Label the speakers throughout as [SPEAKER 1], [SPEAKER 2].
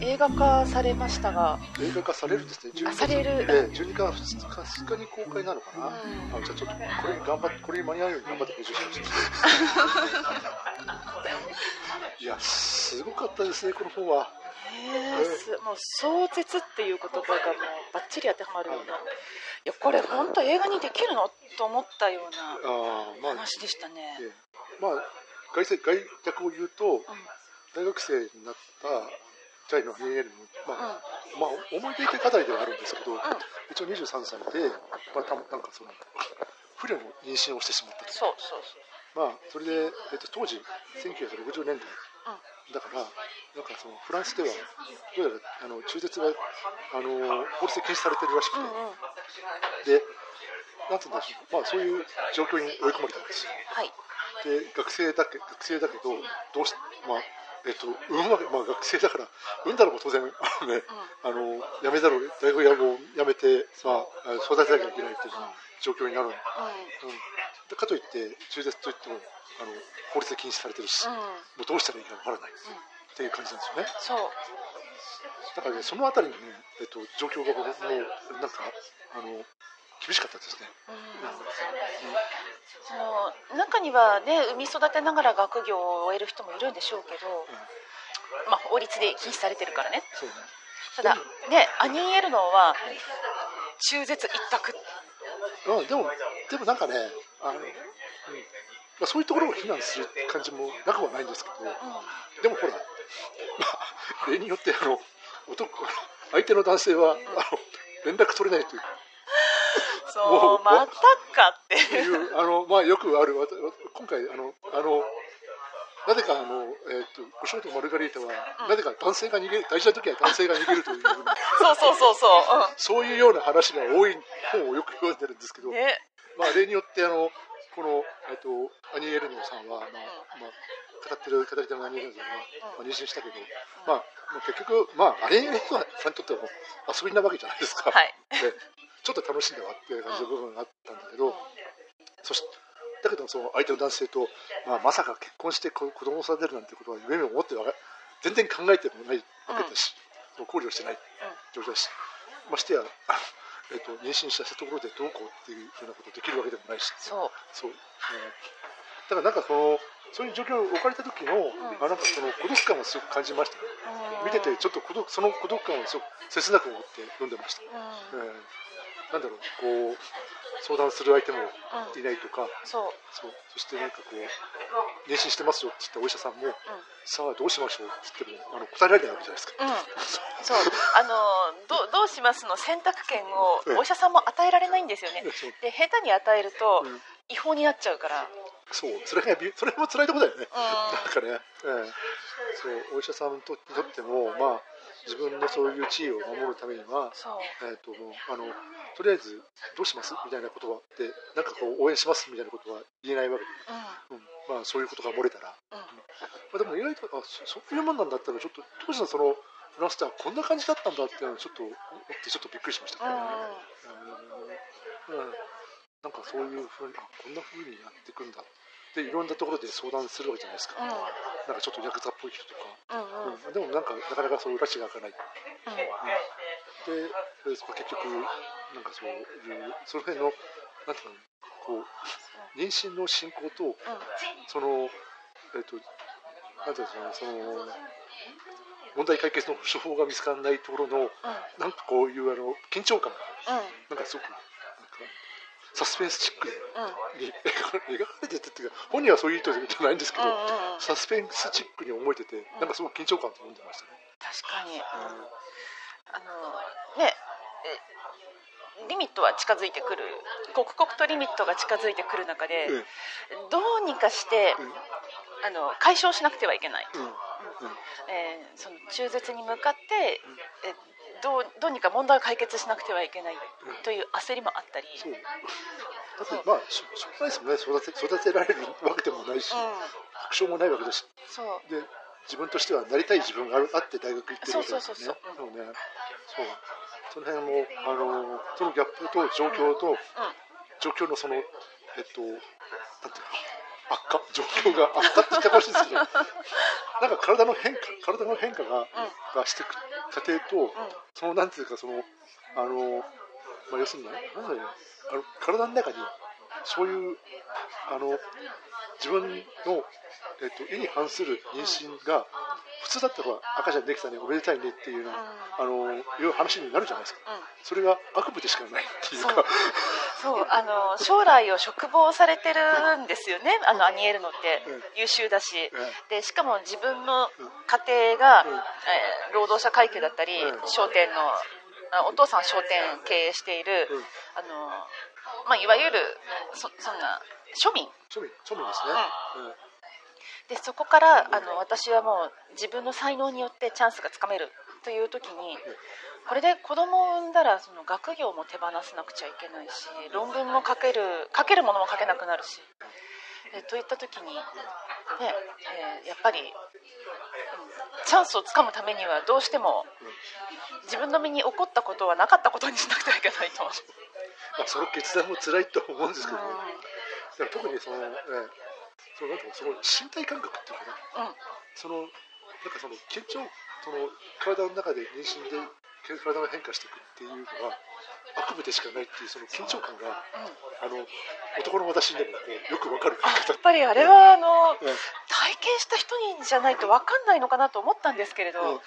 [SPEAKER 1] 映画化されましたが。
[SPEAKER 2] 映画化されるんですね。
[SPEAKER 1] あされる。
[SPEAKER 2] えー、12月2日 ,2 日に公開なのかな、
[SPEAKER 1] うん。
[SPEAKER 2] あじゃあちょっとこれに頑張ってこれに間に合うように頑張って編集しました いやすごかったですねこの本は。
[SPEAKER 1] へえすもう壮絶っていう言葉がもうバッチリ当てはまるような。い。やこれ本当映画にできるの？と思ったような
[SPEAKER 2] あーまあ
[SPEAKER 1] 話でしたね、
[SPEAKER 2] ええ。まあ外世外訳を言うと大学生になったジャイのアニエルの、まあまあ、思い出って語りではあるんですけど、一応23歳で、まあ、たなんかその不慮の妊娠をしてしまったと。
[SPEAKER 1] そうそうそう。
[SPEAKER 2] まあそれで、えっと、当時1960年代。だからなんかそのフランスではどうやらあの中絶があの法律で禁止されてるらしくて、
[SPEAKER 1] うんうん。
[SPEAKER 2] でなんて言うんでしょう、まあ、そういう状況に追い込まれたんですよ。
[SPEAKER 1] はい。
[SPEAKER 2] で学生だけ学生だけどどうしまあえっと産むわけまあ学生だから産んだらもう当然あのね、あの辞めざるを大学を辞めてまあ育てなきゃいけないっていう状況になる、うん、かといって中絶といってもあの法律で禁止されてるし、もうどうしたらいいかわからない、っていう感じなんですよね。
[SPEAKER 1] そう。
[SPEAKER 2] だからねそのあたりのね、えっと、状況が僕もうなんかあの厳しかったですね、
[SPEAKER 1] 中にはね産み育てながら学業を終える人もいるんでしょうけど、まあ、法律で禁止されてるからね。
[SPEAKER 2] そうね。
[SPEAKER 1] ただねアニー・エルノーは中絶一択。
[SPEAKER 2] うん、でも、でもなんかね、あの、うん。まあ、そういうところを非難する感じもなくはないんですけど、でもほら、まあ、例によってあの男相手の男性はあの連絡取れないという
[SPEAKER 1] そ
[SPEAKER 2] もう
[SPEAKER 1] うまたかって。
[SPEAKER 2] いうあの、まあ、よくある今回あのあのなぜかあの、えー、とごショートマルガリータは、なぜか男性が逃げる大事な時は男性が逃げるという
[SPEAKER 1] そうそうそうそ
[SPEAKER 2] そういうような話が多い本をよく読んでるんですけど、
[SPEAKER 1] う、うん、ね。
[SPEAKER 2] まあ、例によってあのこの、えっと、アニエルノさんは、まあまあ、語ってる語り手のアニエルノさんは、まあ、妊娠したけど、まあ、まあ結局、まあ、アニエルノさんにとっては遊びなわけじゃないですか、
[SPEAKER 1] はい。
[SPEAKER 2] でちょっと楽しんではっていう感じの部分があったんだけど、そしだけどその相手の男性と、まあ、まさか結婚して子子供を育てるなんてことは夢にも思って全然考えてもないわけだし、考慮してない状況だし、ましてや、えっと妊娠したところでどうこうっていうようなことできるわけでもないし。
[SPEAKER 1] そう。
[SPEAKER 2] そう、うん。だからなんかそのそういう状況に置かれた時の、あなんかその孤独感をすごく感じましたね、見ててちょっと孤独その孤独感をすごく切なく思って読んでました、
[SPEAKER 1] うん。
[SPEAKER 2] えーなんだろうこう相談する相手もいないとか、
[SPEAKER 1] そう。
[SPEAKER 2] そう。そしてなんかこう妊娠してますよって言ったお医者さんも、さあどうしましょう？って言ってもあの答えられないわけじゃないですか、
[SPEAKER 1] うん、そう。あのどどうします？の選択権を
[SPEAKER 2] ええ
[SPEAKER 1] お医者さんも与えられないんですよね。で下手に与えると
[SPEAKER 2] うん。
[SPEAKER 1] 違法になっちゃうから。
[SPEAKER 2] そう。それがびそれも辛いところだよね、
[SPEAKER 1] うん。
[SPEAKER 2] なんかね、ええそう。お医者さんにととってもまあ自分のそういう地位を守るためにはえー、ともうあのとりあえずどうします？みたいなことはでなんかこう応援します？みたいなことは言えないわけで、
[SPEAKER 1] う
[SPEAKER 2] うん。まあ、そういうことが漏れたら、
[SPEAKER 1] ん。うん。
[SPEAKER 2] まあ、でも意外とあそそういうもんなんだったらちょっと当時のそのフランスではこんな感じだったんだっていうのをちょっと思ってちょっとびっくりしましたけどね、うんうんなんかそういうふうにあこんなふうにやっていくんだでいろんなところで相談するわけじゃないですか、
[SPEAKER 1] うん。
[SPEAKER 2] なんかちょっとヤクザっぽい人とか、
[SPEAKER 1] うんうん。うん。
[SPEAKER 2] うんでもなんかなかなかそういう拉致が開かない。で、えーそこ結局、なんかそういう、その辺の、なんていうの、こう、妊娠の進行と、その、えっ、と、なんていうの、その、問題解決の手法が見つからないところの、なんかこういうあの緊張感が、なんかすごく、サスペンスチックに描か描かれててっていうか、本人はそういう意図じゃないんですけど、
[SPEAKER 1] うんうんうん。
[SPEAKER 2] サスペンスチックに思えてて、なんかすごく緊張感と読んでましたね。
[SPEAKER 1] 確かに、あのねえリミットは近づいてくる。刻々とリミットが近づいてくる中で、
[SPEAKER 2] うん。
[SPEAKER 1] どうにかして、
[SPEAKER 2] うん。
[SPEAKER 1] あの解消しなくてはいけない、
[SPEAKER 2] うん。うん。
[SPEAKER 1] えーその中絶に向かって、えどうどうにか問題を解決しなくてはいけないという焦りもあったり、
[SPEAKER 2] そう。だってまあししょうがないですもんね。育て育てられるわけでもないし、
[SPEAKER 1] うん。
[SPEAKER 2] 確証もないわけだし
[SPEAKER 1] そう。
[SPEAKER 2] で自分としてはなりたい自分があるあって大学行ってるわけですよね。
[SPEAKER 1] そうそうそう
[SPEAKER 2] そう。ね。そう。その辺もあのそのギャップと状況と、状況のそのえっとなんていうの悪化状況が悪化って言ってほしいんですけど なんか体の変化体の変化が,、がしていく過程と、そのなんていうかそのあの、まあ、要するになんだろうね。あの体の中にそういうあの自分の、えっと、意に反する妊娠が、普通だったら赤ちゃんできたねおめでたいねっていうの,、あのいう話になるじゃないですか、それが悪夢でしかないっていうか。
[SPEAKER 1] そう。あの将来を嘱望されてるんですよね、あのアニエルノって。優秀だし、でしかも自分の家庭が、えー、労働者階級だったり、商店のお父さんは商店経営している、あのまあ、いわゆるそそんな庶民。
[SPEAKER 2] 庶民。庶民ですね、うん
[SPEAKER 1] でそこからあの私はもう自分の才能によってチャンスがつかめるという時にこれで子供を産んだらその学業も手放さなくちゃいけないし論文も書ける書けるものも書けなくなるしえといった時に、ねえー、やっぱり、うん、チャンスをつかむためにはどうしても自分の身に起こったことはなかったことにしなくてはいけないと。
[SPEAKER 2] まあ、その決断も辛いと思うんですけどね、うん、特にその、ね、そのなんていうその身体感覚っていうかな、うん、そのなんかその緊張その体の中で妊娠で体が変化していくっていうのが悪夢でしかないっていうその緊張感が、うん、あの男の私にでもこうよくわかる。や
[SPEAKER 1] っぱりあれはあの、体験した人にじゃないとわかんないのかなと思ったんですけれど、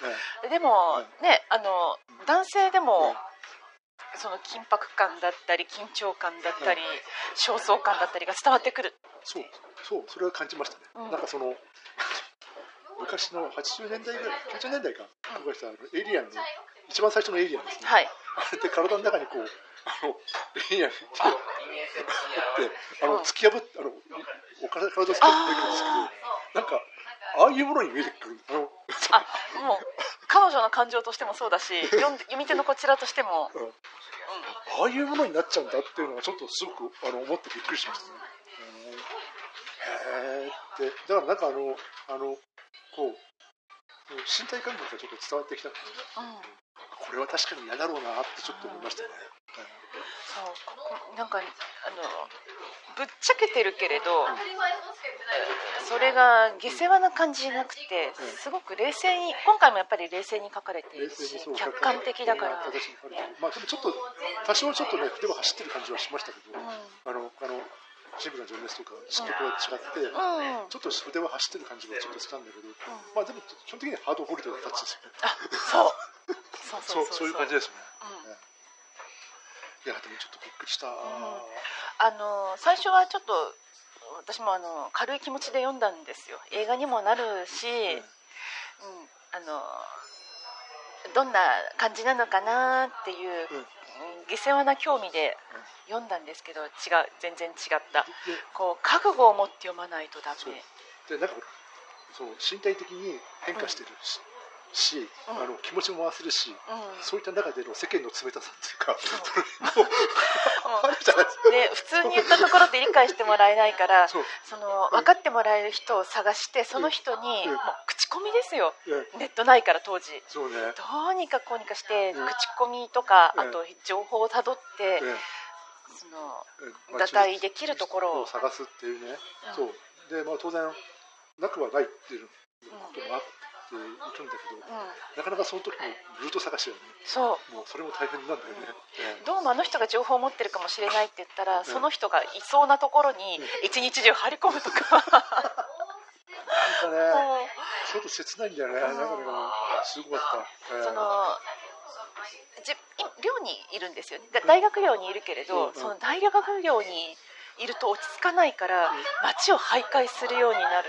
[SPEAKER 1] でも、ねあの男性でも、その緊迫感だったり緊張感だったり、焦燥感だったりが伝わってくる。
[SPEAKER 2] そうそうそれは感じましたね、うん、なんかその昔の80年代ぐらい90年代か。とかしたエイリアンの一番最初のエイリアンですね、はい、あれって体の中にこうあのエイリアンってあの突き破ってあのお体を突き破っていくんですけどなんかああいうものに見えてくる。あの
[SPEAKER 1] あもう彼女の感情としてもそうだし 読読み手のこちらとしても、うん、
[SPEAKER 2] ああいうものになっちゃうんだっていうのはちょっとすごくあの思ってびっくりしましたね。へえって。だからなんかあのあのこう身体感覚がちょっと伝わってきたので、うん、これは確かに嫌だろうなってちょっと思いましたね。
[SPEAKER 1] そう。なんかあのぶっちゃけてるけれど、うん、それが下世話な感じじゃなくて、うん、すごく冷静に今回もやっぱり冷静に書かれているし客観的だから、
[SPEAKER 2] まあ、でもちょっと多少ちょっとね筆は走ってる感じはしましたけど、あのあのシンプルな情熱とか嫉妬とは違って、うん、ちょっと筆は走ってる感じがちょっとしたんだけど、うん、まあでも基本的にはハードボイルドなタッチですよね。そう。そうそういう感じですよね。いやでもちょっとびっくりした。
[SPEAKER 1] あの最初はちょっと私もあの軽い気持ちで読んだんですよ。映画にもなるし、うん、あのどんな感じなのかなっていう、下世話な興味で読んだんですけど違う全然違った。こう覚悟を持って読まないとダメ。
[SPEAKER 2] でなんかそう身体的に変化してるし、し、うん、あの気持ちも回せるし、うん、そういった中での世間の冷たさっていうか、
[SPEAKER 1] ね、普通に言ったところで理解してもらえないからその分かってもらえる人を探してその人に、もう口コミですよ、ネットないから当時、ね、どうにかこうにかして、口コミとか、あと情報をたどって、その打開できるところ
[SPEAKER 2] を。探すっていうね、そう。でまあ当然なくはないっていうこともあって。っていくんだけど、うん、なかなかその時もルート探しだよね。そう。もうそれも大変なんだよね、
[SPEAKER 1] うん、どうもあの人が情報を持ってるかもしれないって言ったら、その人がいそうなところに一日中張り込むとか、なんか
[SPEAKER 2] ねちょっと切ないんだよね、なんかねすごかった、えー、その
[SPEAKER 1] じ寮にいるんですよ大学寮にいるけれど、その大学寮にいると落ち着かないから街を徘徊するようになる、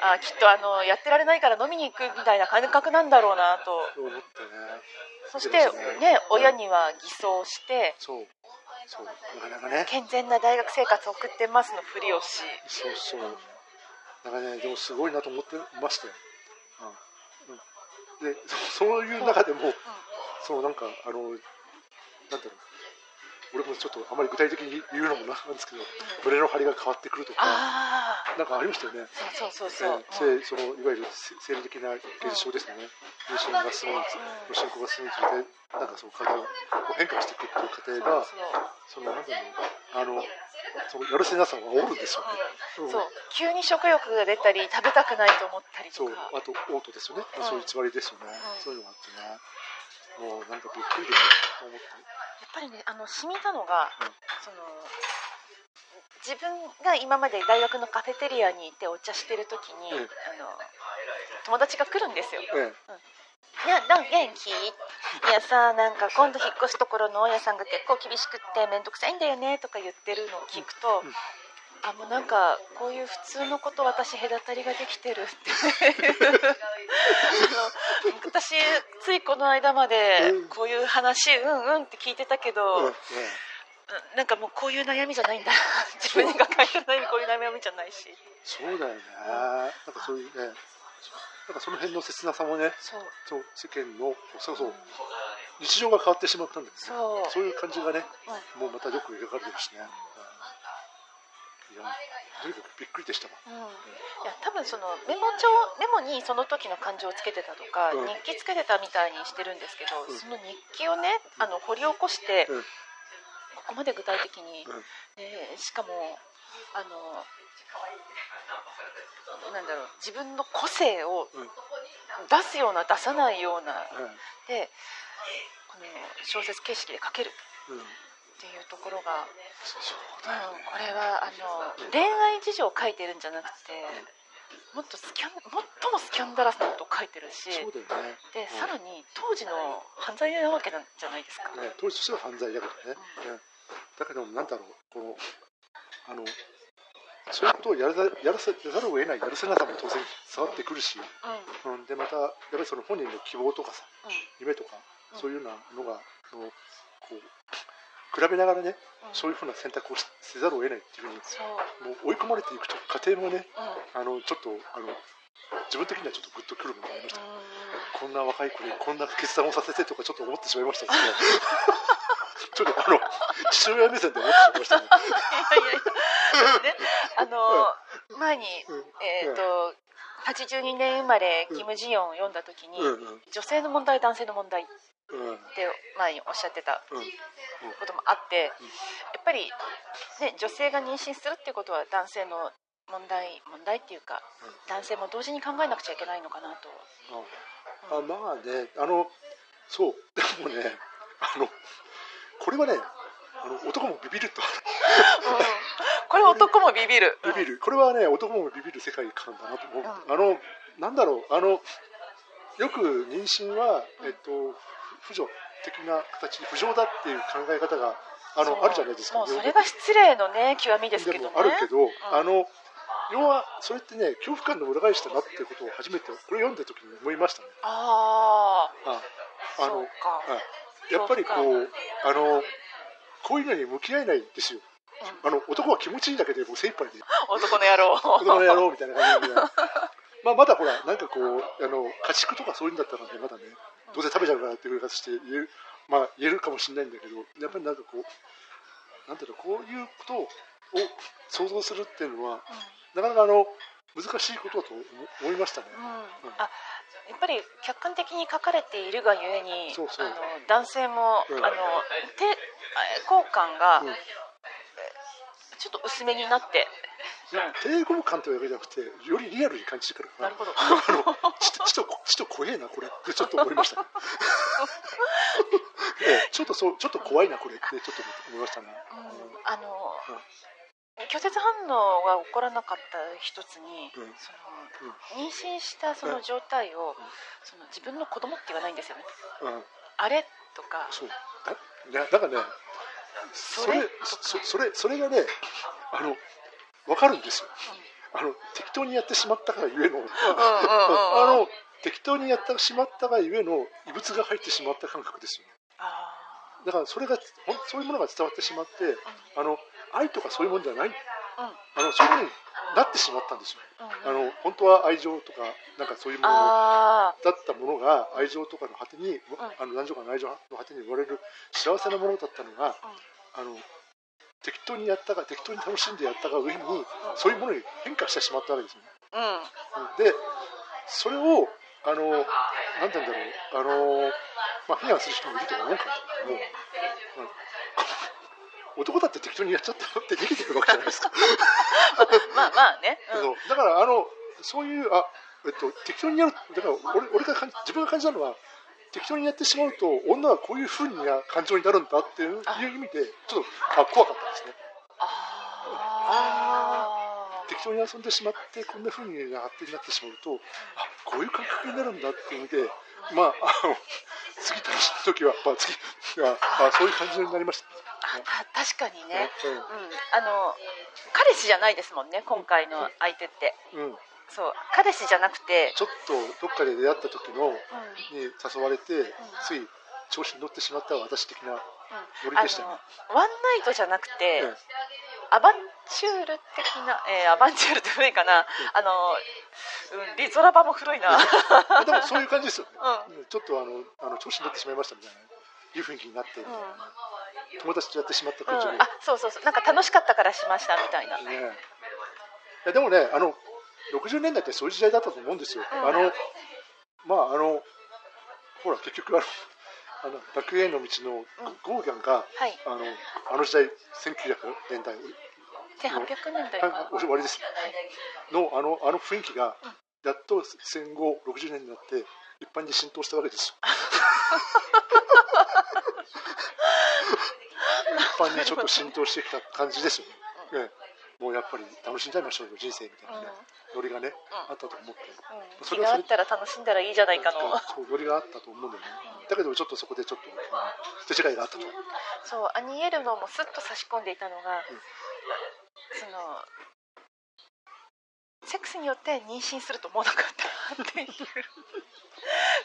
[SPEAKER 1] あきっとあのやってられないから飲みに行くみたいな感覚なんだろうなと。そしてね。親には偽装して。そう。なかなかね。健全な大学生活を送ってますのふりをし。
[SPEAKER 2] そうそう。なんかねでもすごいなと思ってましたよ、うん、で そういう中でも、うん、そうなんかあのなんだろう俺もちょっとあまり具体的に言うのもなんですけど、胸の張りが変わってくるとか、なんかありましたよね。
[SPEAKER 1] そうそうそう。
[SPEAKER 2] そう。そのいわゆる生理的な現象ですね。妊娠が進むにつ進行が進むにつれて、なんかその体が変化していくっていう過程が、そのなんだろう、あのそのやるせなさを煽るんですよね、
[SPEAKER 1] うん、そう。急に食欲が出たり食べたくないと思ったりとか。
[SPEAKER 2] そう。あと嘔吐ですよね、まあ、そういう偽りですよね、そういうのがあってねもうなんかびっくりですよと思って。や
[SPEAKER 1] っぱりねあの染みたのが、その自分が今まで大学のカフェテリアにいてお茶してる時に、あの友達が来るんですよ、ええうん。いや、元気？いやさ、なんか今度引っ越すところの大家さんが結構厳しくって面倒くさいんだよねとか言ってるのを聞くと、うん、あ、もうなんかこういう普通のこと私隔たりができてるって。あの私ついこの間までこういう話うんうんって聞いてたけど、うんうん。なんかもうこういう悩みじゃないんだ。自分が抱えてる悩みこういう悩みじゃないし。
[SPEAKER 2] そうだよね、なんかそういうねなんかその辺の切なさもねそう。世間のそうそう、うん、日常が変わってしまったんですね。そう。いう感じがね、うん、もうまたよく描かれてるしね、びっくりでしたもん、
[SPEAKER 1] いや多分そのメモ帳メモにその時の感情をつけてたとか、日記つけてたみたいにしてるんですけど、その日記をねあの掘り起こして、ここまで具体的に、でしかもあのなんだろう自分の個性を出すような出さないような、でこの小説形式で書けるっていうところが、うん、これはあの恋愛事情を書いてるんじゃなくて。もっとスキャン最もスキャンダラスなことを書いてるし、
[SPEAKER 2] ね、
[SPEAKER 1] で、さらに当時の犯罪なわけなんじゃないですか、
[SPEAKER 2] ね、当時としては犯罪だけどね、うん、だけどなんだろうこのあのそういうことをやらやらせざるを得ないやるせなさも当然伝わってくるし、うん、うん、でまたやっぱりその本人の希望とかさ、うん、夢とか、そういうようなのがのこう比べながらね、そういうふうな選択をせざるを得ないっていうふうにもう追い込まれていくと過程もね、あのちょっとあの自分的にはちょっとグッとくるものがありました、こんな若い子にこんな決断をさせてとかちょっと思ってしまいましたけど、ね、ちょっとあの父親目線で思ってしまいましたね。いやいや
[SPEAKER 1] ね、あの、前に、えっ、ー、と、82年生まれキム・ジヨンを読んだ時に、女性の問題男性の問題って前におっしゃってたこともあってやっぱり、ね、女性が妊娠するっていうことは男性の問題問題っていうか男性も同時に考えなくちゃいけないのかなと。
[SPEAKER 2] あまあねあのそう。でもねあのこれはねあの男もビビると、
[SPEAKER 1] うん、これ男もビビる。
[SPEAKER 2] ビビる。これはね男もビビる世界観だなと思う、うん、あのなんだろうあのよく妊娠は、えっと、婦女的な形不浄だっていう考え方があのあるじゃないですか。
[SPEAKER 1] もうそれが失礼のね極みですけど、ね、
[SPEAKER 2] あるけど、うん、あの要はそれってね恐怖感の裏返しだなっていうことを初めてこれ読んだ時に思いましたね。
[SPEAKER 1] ああ
[SPEAKER 2] あのやっぱりこうあのこういうのに向き合えないんですよ。あの男は気持ちいいだけでもう精一杯で。
[SPEAKER 1] 男の野郎。
[SPEAKER 2] 男の野郎みたいな感じで、まあまだほらなんかこうあの家畜とかそういうんだったらねまだねどうせ食べちゃうからっていう形して言えるまあ言えるかもしれないんだけどやっぱりなんかこうなんていうのこういうことを想像するっていうのは、うん、なかなかあの難しいことだと思いましたね。うん、
[SPEAKER 1] あやっぱり客観的に書かれているがゆえにあの男性も、うん、あの抵抗感が、うん、ちょっと薄めになって
[SPEAKER 2] 抵抗感というわけじゃなくてよりリアルに感じてくる
[SPEAKER 1] なるほど。
[SPEAKER 2] あのちょちとちょっと怖えなこれってちょっと思いました。ねちょっとそうちょっと怖いなこれってちょっと思いましたね、
[SPEAKER 1] うん、あの、拒絶反応が起こらなかった一つに、うん、その妊娠したその状態を、その自分の子供って言わないんですよね、うん、あれとか。
[SPEAKER 2] そう。だだからねそれそそれそれがねあの分かるんですよ、うん、あの適当にやってしまったからゆえの、あの適当にやってしまったがゆえの異物が入ってしまった感覚ですよね。だからそれがそういうものが伝わってしまって、うん、あの愛とかそういうものじゃない、うん、あのそういうものになってしまったんですよ、うんうん、あの本当は愛情とかなんかそういうものだったものが愛情とかの果てに、うん、あの男女間の愛情の果てに生まれる幸せなものだったのが、あの適当にやったが適当に楽しんでやったが上に、そういうものに変化してしまったわけですよね。でそれをあのなんて言うんだろうあのまあ、非難する人もいると思うけども、男だって適当にやっちゃったってできてるわけじゃないですか。
[SPEAKER 1] まあまあね、
[SPEAKER 2] うん、だからあのそういうあ、えっと、適当にやるだから俺俺が自分が感じたのは適当にやってしまうと女はこういうふうな感情になるんだっていう意味でちょっとあ怖かったですね。適当に遊んでしまってこんなふうに発展になってしまうとあこういう感覚になるんだっていう意味でまああの次楽しい時は、まあ、次はあそういう感じになりました。
[SPEAKER 1] あ確かにね、うん、あの彼氏じゃないですもんね今回の相手って、うん、そう彼氏じゃなくて
[SPEAKER 2] ちょっとどっかで出会った時の、に誘われて、つい調子に乗ってしまった私的なノリでしたね、
[SPEAKER 1] ワンナイトじゃなくて、アバンチュール的な、えー、アバンチュールって古いかな、あの、うん、リゾラバも古いな。
[SPEAKER 2] でもそういう感じですよね、うん、ちょっとあのあの調子に乗ってしまいましたみたいな。いう雰囲気になってみたいな、うん、友達とやってしまった感じ、
[SPEAKER 1] うん、あそうそうそう。なんか楽しかったからしましたみたいな、ね、い
[SPEAKER 2] やでもねあの60年代ってそういう時代だったと思うんですよ、あのまああのほら結局あのあの楽園の道のゴーギャンが、はい、あのあの時代1900年代
[SPEAKER 1] 1800年代
[SPEAKER 2] 終わりです、のあのあの雰囲気が、やっと戦後60年になって一般に浸透したわけです。よ 一般にちょっと浸透してきた感じですよね、ねもうやっぱり楽しんじゃいましょうよ人生みたいなね、ノリがね、あったと思って、
[SPEAKER 1] うん、それはあったら楽しんだらいいじゃないかの
[SPEAKER 2] そうノリがあったと思うんだよね、だけどちょっとそこでちょっと、手違いがあったと
[SPEAKER 1] そうアニエルノもすっと差し込ん。でいたのが、そのセックスによって妊娠すると思わなかったっていう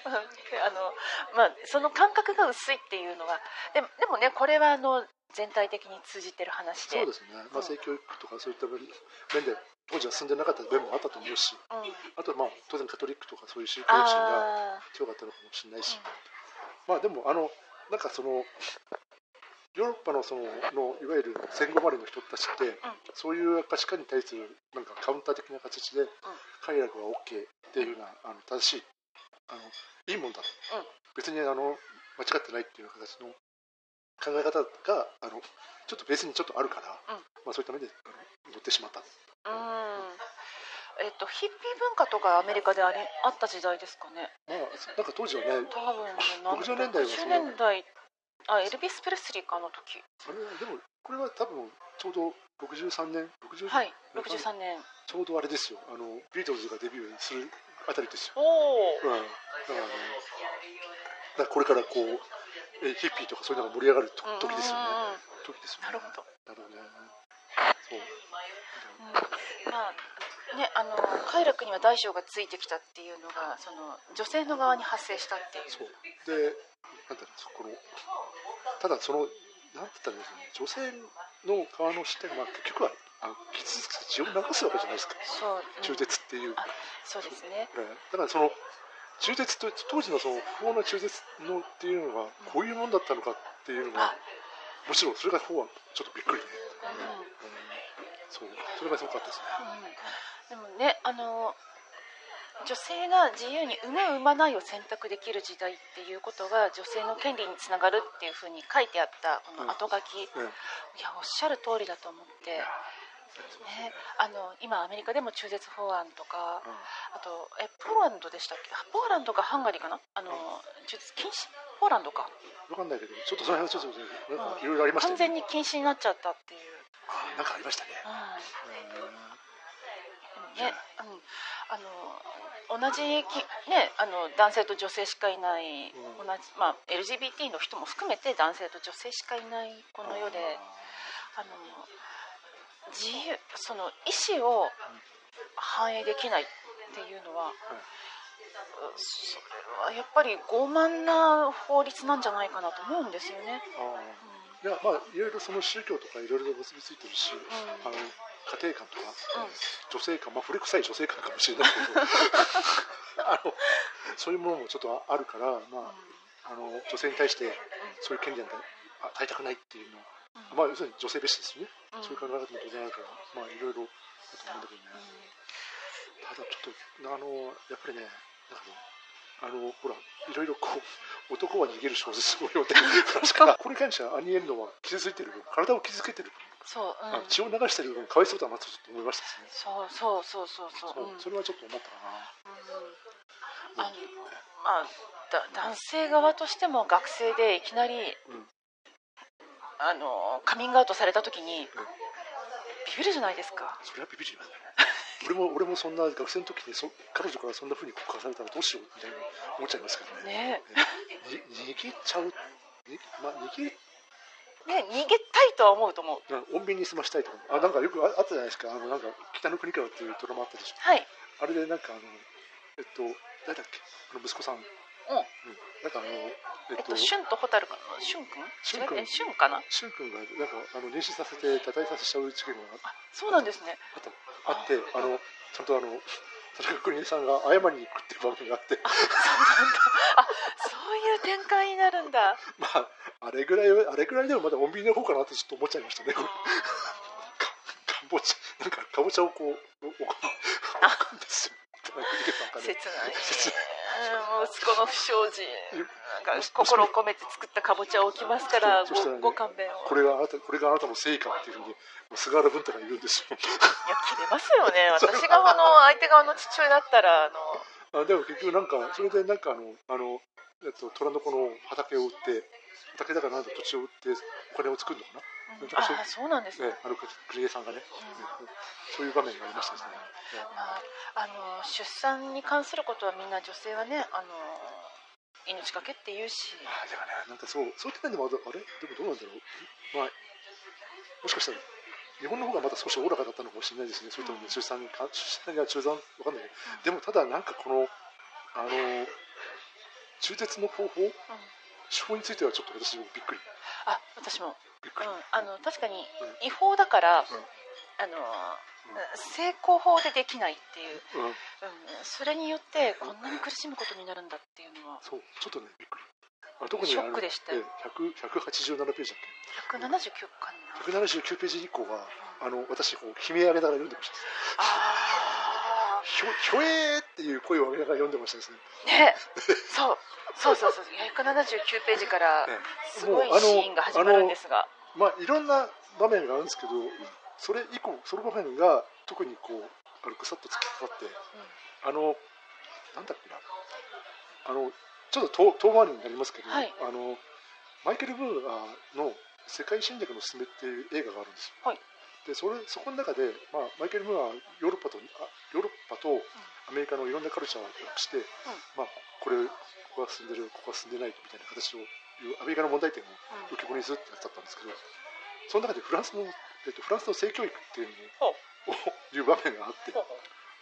[SPEAKER 1] あの、まあ、その感覚が薄いっていうのはでもでもねこれはあの全体的に通じてる話で。
[SPEAKER 2] そうですね、まあ、性教育とかそういった面で当時は進んでなかった面もあったと思うし、うん、あとはまあ当然カトリックとかそういう宗教心が強かったのかもしれないし、うん、まあでもあのなんかそのヨーロッパのそののいわゆる戦後までの人たちって、うん、そういう価値観に対するなんかカウンター的な形で、快楽は OK っていうようなあの正しいあのいいもんだと、別にあの間違ってないっていう形の考え方があのちょっとベースにちょっとあるから、うん、まあ、そういった面で乗ってしまった。うん。
[SPEAKER 1] えっと、ヒッピー文化とかアメリカでありあった時代ですかね。
[SPEAKER 2] まあ、なんか当時はね、多分60年代は
[SPEAKER 1] 60年代あエルビス・プレスリーかの時。
[SPEAKER 2] あれでもこれは多分ちょうど63年60
[SPEAKER 1] はい63年
[SPEAKER 2] ちょうどあれですよ。あのビートルズがデビューするあたりですよ。お
[SPEAKER 1] お、うん、だ
[SPEAKER 2] からねだからこれからこうえヒッピーとかそういうのが盛り上がると時ですよね。時ですよね。なるほど。なるほどね。そう。
[SPEAKER 1] うん、まあねあの快楽には大小がついてきたっていうのがその女性の側に発生したっていう。
[SPEAKER 2] そうでなんだろうそこのただそのなんて言ったらいいですね女性の側の視点は結局はあの傷つく血を流すわけじゃないですか。そう。中絶っていう。
[SPEAKER 1] そうですね。
[SPEAKER 2] だからその中絶と当時のその不法な中絶のっていうのがこういうもんだったのかっていうのがもちろんそれが方はちょっとびっくりで、うん。うん、そうそれがすごかったです
[SPEAKER 1] ね、うん、でもねあの女性が自由に産む産まないを選択できる時代っていうことが女性の権利につながるっていうふうに書いてあったこの後書き、いやおっしゃる通りだと思って。ね、あの今アメリカでも中絶法案とか、うん、あとえポーランドでしたっけ？ポーランドかハンガリーかな？あの、中絶禁止？ポーランドか。
[SPEAKER 2] 分かんないけどちょっとその辺はちょっといろいろありました、
[SPEAKER 1] ね、完全に禁止になっちゃったっていう。
[SPEAKER 2] あなんかありましたね、
[SPEAKER 1] うん、ね、うん、あの同じき、ね、あの男性と女性しかいない、同じまあ、LGBT の人も含めて男性と女性しかいないこの世であの自由その意思を反映できないっていうのは、それはやっぱり傲慢な法律なんじゃないかなと思うんですよね。
[SPEAKER 2] いやまあいろいろその宗教とかいろいろ結びついてるし、うん、あの家庭観とか、うん、女性観まあ古臭い女性観かもしれないけど あのそういうものもちょっとあるから、まあ、あの女性に対してそういう権利なんて与えたくないっていうのはまあ要するに女性蔑視ですよね、うん、そういう考え方も当然あるからまあいろいろだと思う。んだけどね、ただちょっとあのやっぱりねなんかあのほらいろいろこう男は逃げる小説を読ん。でこれに関してはアニエルノは傷ついてる分体を傷つけてる
[SPEAKER 1] そう、うん、
[SPEAKER 2] 分、血を流してる分かわいそうだなとちょっと思いましたですね
[SPEAKER 1] そうそうそうそうそう
[SPEAKER 2] そう、
[SPEAKER 1] うん。
[SPEAKER 2] それはちょっと思ったか
[SPEAKER 1] うん。あのまあだ男性側としても学生でいきなり、
[SPEAKER 2] うん
[SPEAKER 1] あのカミングアウトされた時に、ビビるじゃないですか。
[SPEAKER 2] なそれはビビりますね俺も俺もそんな学生の時にそ彼女からそんなふうに告白されたらどうしようみたいな思っちゃいますからね。
[SPEAKER 1] ね。
[SPEAKER 2] に逃げちゃう。にまあ逃げ
[SPEAKER 1] ね逃げたいとは思うと思う。
[SPEAKER 2] 穏便に済ましたいとかあなんかよくああったじゃないですか。あのなんか北の国からっていうドラマあったでしょ。
[SPEAKER 1] はい。
[SPEAKER 2] あれでなんかあのえっと誰だっけ？あの息子さん、うん、なんかあのえっと
[SPEAKER 1] えっと俊と蛍かな？俊くん？
[SPEAKER 2] 俊くん。
[SPEAKER 1] 違う？え俊かな？
[SPEAKER 2] がなんかあの妊娠させて堕胎させちゃう事件があ
[SPEAKER 1] そうなんですね。
[SPEAKER 2] あった。あってあのちゃんとあの田中邦衛さんが謝りに行くっていう場面があって。
[SPEAKER 1] あそういう展開になるんだ。
[SPEAKER 2] まああれぐらいはあれぐらいでもまだ穏便の方かなってちょっと思っちゃいましたね。かかぼちゃなんかかぼちゃをこうおおこんですよ田中邦衛さんがね
[SPEAKER 1] 切ない
[SPEAKER 2] 切
[SPEAKER 1] うん息子の不祥事。なんか心を込めて作ったかぼちゃを置きますからごご勘弁を。
[SPEAKER 2] これがあなたこれがあなたの成果っていうふうに菅原文太が言うんですよ。
[SPEAKER 1] いや切れますよね。私側の相手側の父親だったらあの
[SPEAKER 2] あでも結局なんかそれでなんかあのあの、えっと、虎の子の畑を売って畑だからなんだ土地を売ってお金を作るのかな、
[SPEAKER 1] あそうなんですね。
[SPEAKER 2] ね、あの国枝さんがね、うんそういう場面がありましたですね、ね
[SPEAKER 1] まあ、あの出産に関することはみんな女性はねあの命がけって言うし。
[SPEAKER 2] あでもねなんかそうそういった面でもあれ？でもどうなんだろう？まあもしかしたら日本の方がまだ少しおおらかだったのかもしれないですね、そういった意味で出産にか出産や中産わかんない。けど、でもただなんかこのあの中絶の方法？
[SPEAKER 1] うん。
[SPEAKER 2] 手法についてはちょっと私もびっくり。
[SPEAKER 1] あ私も、あの確かに
[SPEAKER 2] うん。
[SPEAKER 1] 違法だから、
[SPEAKER 2] うん。
[SPEAKER 1] あの成功法でできないっていう、
[SPEAKER 2] うん、
[SPEAKER 1] うん、それによってこんなに苦しむことになるんだっていうのは
[SPEAKER 2] そうちょっとねびっくりあ特に
[SPEAKER 1] ショックでした。よ
[SPEAKER 2] あのえ100 187ページだっ
[SPEAKER 1] 179か
[SPEAKER 2] け
[SPEAKER 1] な
[SPEAKER 2] 179ページ以降はあの私こう悲鳴上げながら読んでました。
[SPEAKER 1] あ
[SPEAKER 2] ひょひょえーっていう声を上げながら読んでましたですね。
[SPEAKER 1] ーね。そう。そうそうそう。179ページから
[SPEAKER 2] え え
[SPEAKER 1] すごいシーンが始まるんですが。
[SPEAKER 2] まあいろんな場面があるんですけどそれ以降その場面が特にこうあのぐさっと突きかかってあのなんだっけな。あのちょっと遠遠回りになりますけど、
[SPEAKER 1] はい。
[SPEAKER 2] あのマイケル・ブーアーの「世界侵略のすすめ」っていう映画があるんですよ。
[SPEAKER 1] はい
[SPEAKER 2] でそれそこの中で、まあ、マイケル・ムーアはヨーロッパとあヨーロッパとアメリカのいろんなカルチャーを比較して、まあ、これここが進んでるここが進んでないみたいな形をいうアメリカの問題点を浮き彫りにするってやつだったんですけどその中でフランスの、えっと、フランスの性教育っていうのを いう場面があって、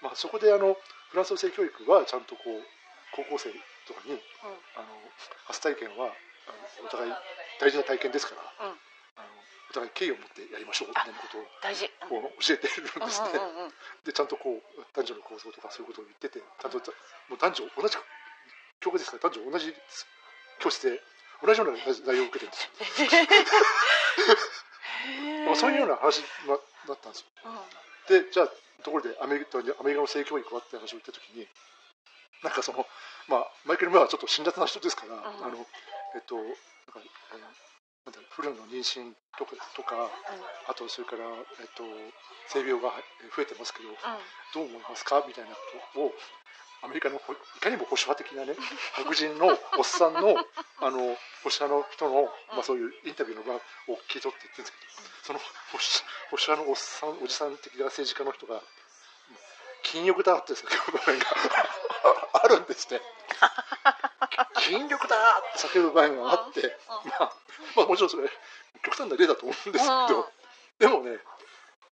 [SPEAKER 2] まあ、そこであのフランスの性教育はちゃんとこう高校生とかにあの初体験はあのお互い大事な体験ですから、
[SPEAKER 1] うん。
[SPEAKER 2] あのお互い敬意を持ってやりましょうみたいなことを教えてるんですね。
[SPEAKER 1] うんうんうんうん。
[SPEAKER 2] でちゃんとこう男女の構造とかそういうことを言っててちゃんともう男女同じ教科ですから男女同じ教室で同じような内容を受けてるんですよ。まあ、そういうような話なだったんですよ。
[SPEAKER 1] うん
[SPEAKER 2] でじゃあところでアメリカアメリカの性教育はって話を言った時になんかそのまあマイケル・ムーアはちょっと辛辣な人ですから、
[SPEAKER 1] ん
[SPEAKER 2] あのえっとなんか、えーなんだろう不慮の妊娠とかとかあとそれから、えっと、性病がえー増えてますけど、どう思いますか？みたいなことをアメリカのほいかにも保守派的なね 白人のおっさんのあの保守派の人の、まあ、そういうインタビューの場を聞い取って言ってるんですけどその保守保守派のおっさんおじさん的な政治家の人が禁欲だって叫ぶ場面があるんですね。禁欲だって叫ぶ場面があって、まあ、まあもちろんそれ極端な例だと思うんですけど、でもね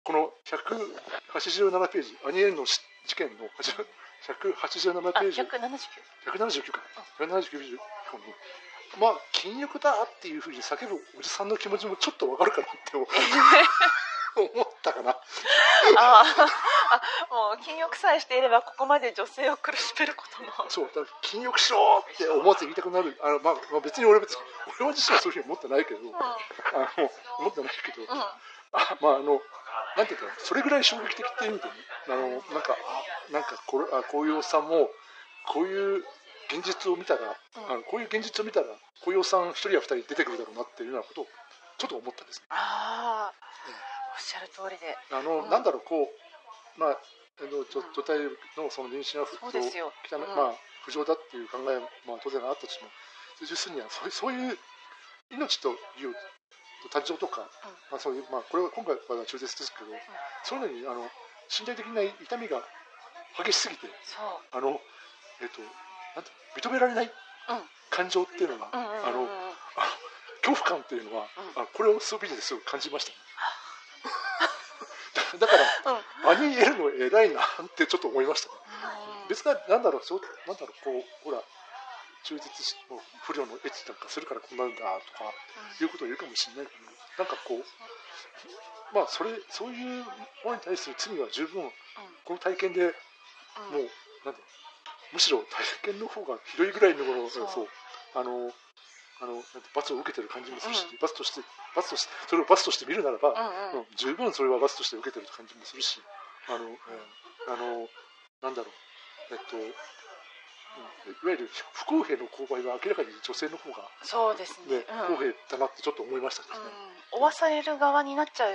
[SPEAKER 2] この187ページアニエルのし事件の187
[SPEAKER 1] あ
[SPEAKER 2] ページ。
[SPEAKER 1] 179
[SPEAKER 2] 179か。179ページにまあ禁欲だっていうふうに叫ぶおじさんの気持ちもちょっとわかるかなって思 思ったかな。
[SPEAKER 1] あー。あもう禁欲さえしていればここまで女性を苦しめることも。
[SPEAKER 2] そうだから禁欲しろって思わず言いたくなる。あの、まあ、まあ別に俺は別に俺は自身はそういうふうに思ってないけど、あの思ってないけど、
[SPEAKER 1] うん。
[SPEAKER 2] あまああのなんていうかなそれぐらい衝撃的っていう意味でねあのなんかあなんかこれあこういうおっさんもこういう現実を見たら、
[SPEAKER 1] うん。
[SPEAKER 2] あのこういう現実を見たらこういうおっさん1人や2人出てくるだろうなっていうようなことをちょっと思ったんですね。
[SPEAKER 1] ああおっしゃる通りで。
[SPEAKER 2] あの、
[SPEAKER 1] うん。
[SPEAKER 2] なんだろうこうまああの女女体のその妊娠は
[SPEAKER 1] そうですよ。
[SPEAKER 2] 汚い
[SPEAKER 1] うん。
[SPEAKER 2] まあ不浄だっていう考えは、まあ、当然あったとしても要するにはそういうそういう命という誕生とか、まあ、そういう、まあ、これは今回は中絶ですけど、そういうのにあの身体的な痛みが激しすぎてあの、えっとなんて認められない
[SPEAKER 1] うん。
[SPEAKER 2] 感情っていうのが、
[SPEAKER 1] うんうんうんうん
[SPEAKER 2] あのあ恐怖感っていうのは、
[SPEAKER 1] うん。
[SPEAKER 2] あこれをすごく見ててすごく感じました。ね。だだから
[SPEAKER 1] うん。
[SPEAKER 2] アニエルの偉いなってちょっと思いましたね。別になんだろうそうなんだろうこうほら中絶の不良のエッチなんかするからこうなるんだとかいうことを言うかもしれないけどなんかこうまあそれそういうものに対する罪は十分この体験で
[SPEAKER 1] うん。
[SPEAKER 2] もうなんだろうむしろ体験の方がひどいぐらいのこの
[SPEAKER 1] そう。
[SPEAKER 2] あのあの罰を受けてる感じもするし、
[SPEAKER 1] うん。
[SPEAKER 2] 罰として罰としてそれを罰として見るならば、
[SPEAKER 1] うんうん。
[SPEAKER 2] うん十分それは罰として受けてる感じもするしあの、うんあのなんだろうえっと、うんいわゆる不公平の勾配は明らかに女性の方が、
[SPEAKER 1] そうですね。
[SPEAKER 2] ね
[SPEAKER 1] うん。
[SPEAKER 2] 公平だなってちょっと思いましたですね。
[SPEAKER 1] うん、追わされる側になっちゃう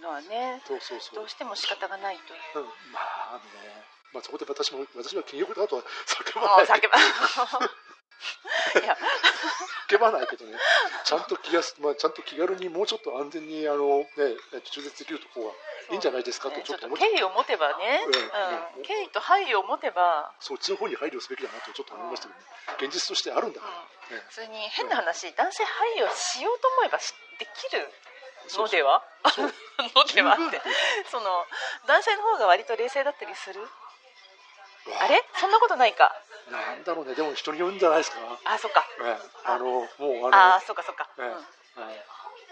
[SPEAKER 1] のはね
[SPEAKER 2] そうそうそう。
[SPEAKER 1] どうしても仕方がないという。
[SPEAKER 2] うん、まあね、まあ、そこで私も私は禁欲だとは叫ば
[SPEAKER 1] あ
[SPEAKER 2] ない
[SPEAKER 1] 叫ばいや。
[SPEAKER 2] 叫ばないけどね。ちゃんと気がす、まあ、ちゃんと気軽にもうちょっと安全にあの、ね、えっと中絶できるところはいいんじゃないですかと
[SPEAKER 1] ね
[SPEAKER 2] ちょっと思って
[SPEAKER 1] 敬意を持てばね、
[SPEAKER 2] うん。
[SPEAKER 1] うん、敬意と配慮を持てば、
[SPEAKER 2] そっちの方に配慮すべきだなとちょっと思いましたけどね現実としてあるんだから、ね
[SPEAKER 1] 普通に変な話、男性配慮しようと思えばしできるのではのではってその男性の方が割と冷静だったりする
[SPEAKER 2] わ
[SPEAKER 1] あれ？そんなことないか。
[SPEAKER 2] なんだろうね。でも人によるんじゃないですか、
[SPEAKER 1] あそっか。
[SPEAKER 2] ええ。あのもう
[SPEAKER 1] あ
[SPEAKER 2] あ
[SPEAKER 1] あそっかそっか、
[SPEAKER 2] の、え。
[SPEAKER 1] うん。
[SPEAKER 2] ええ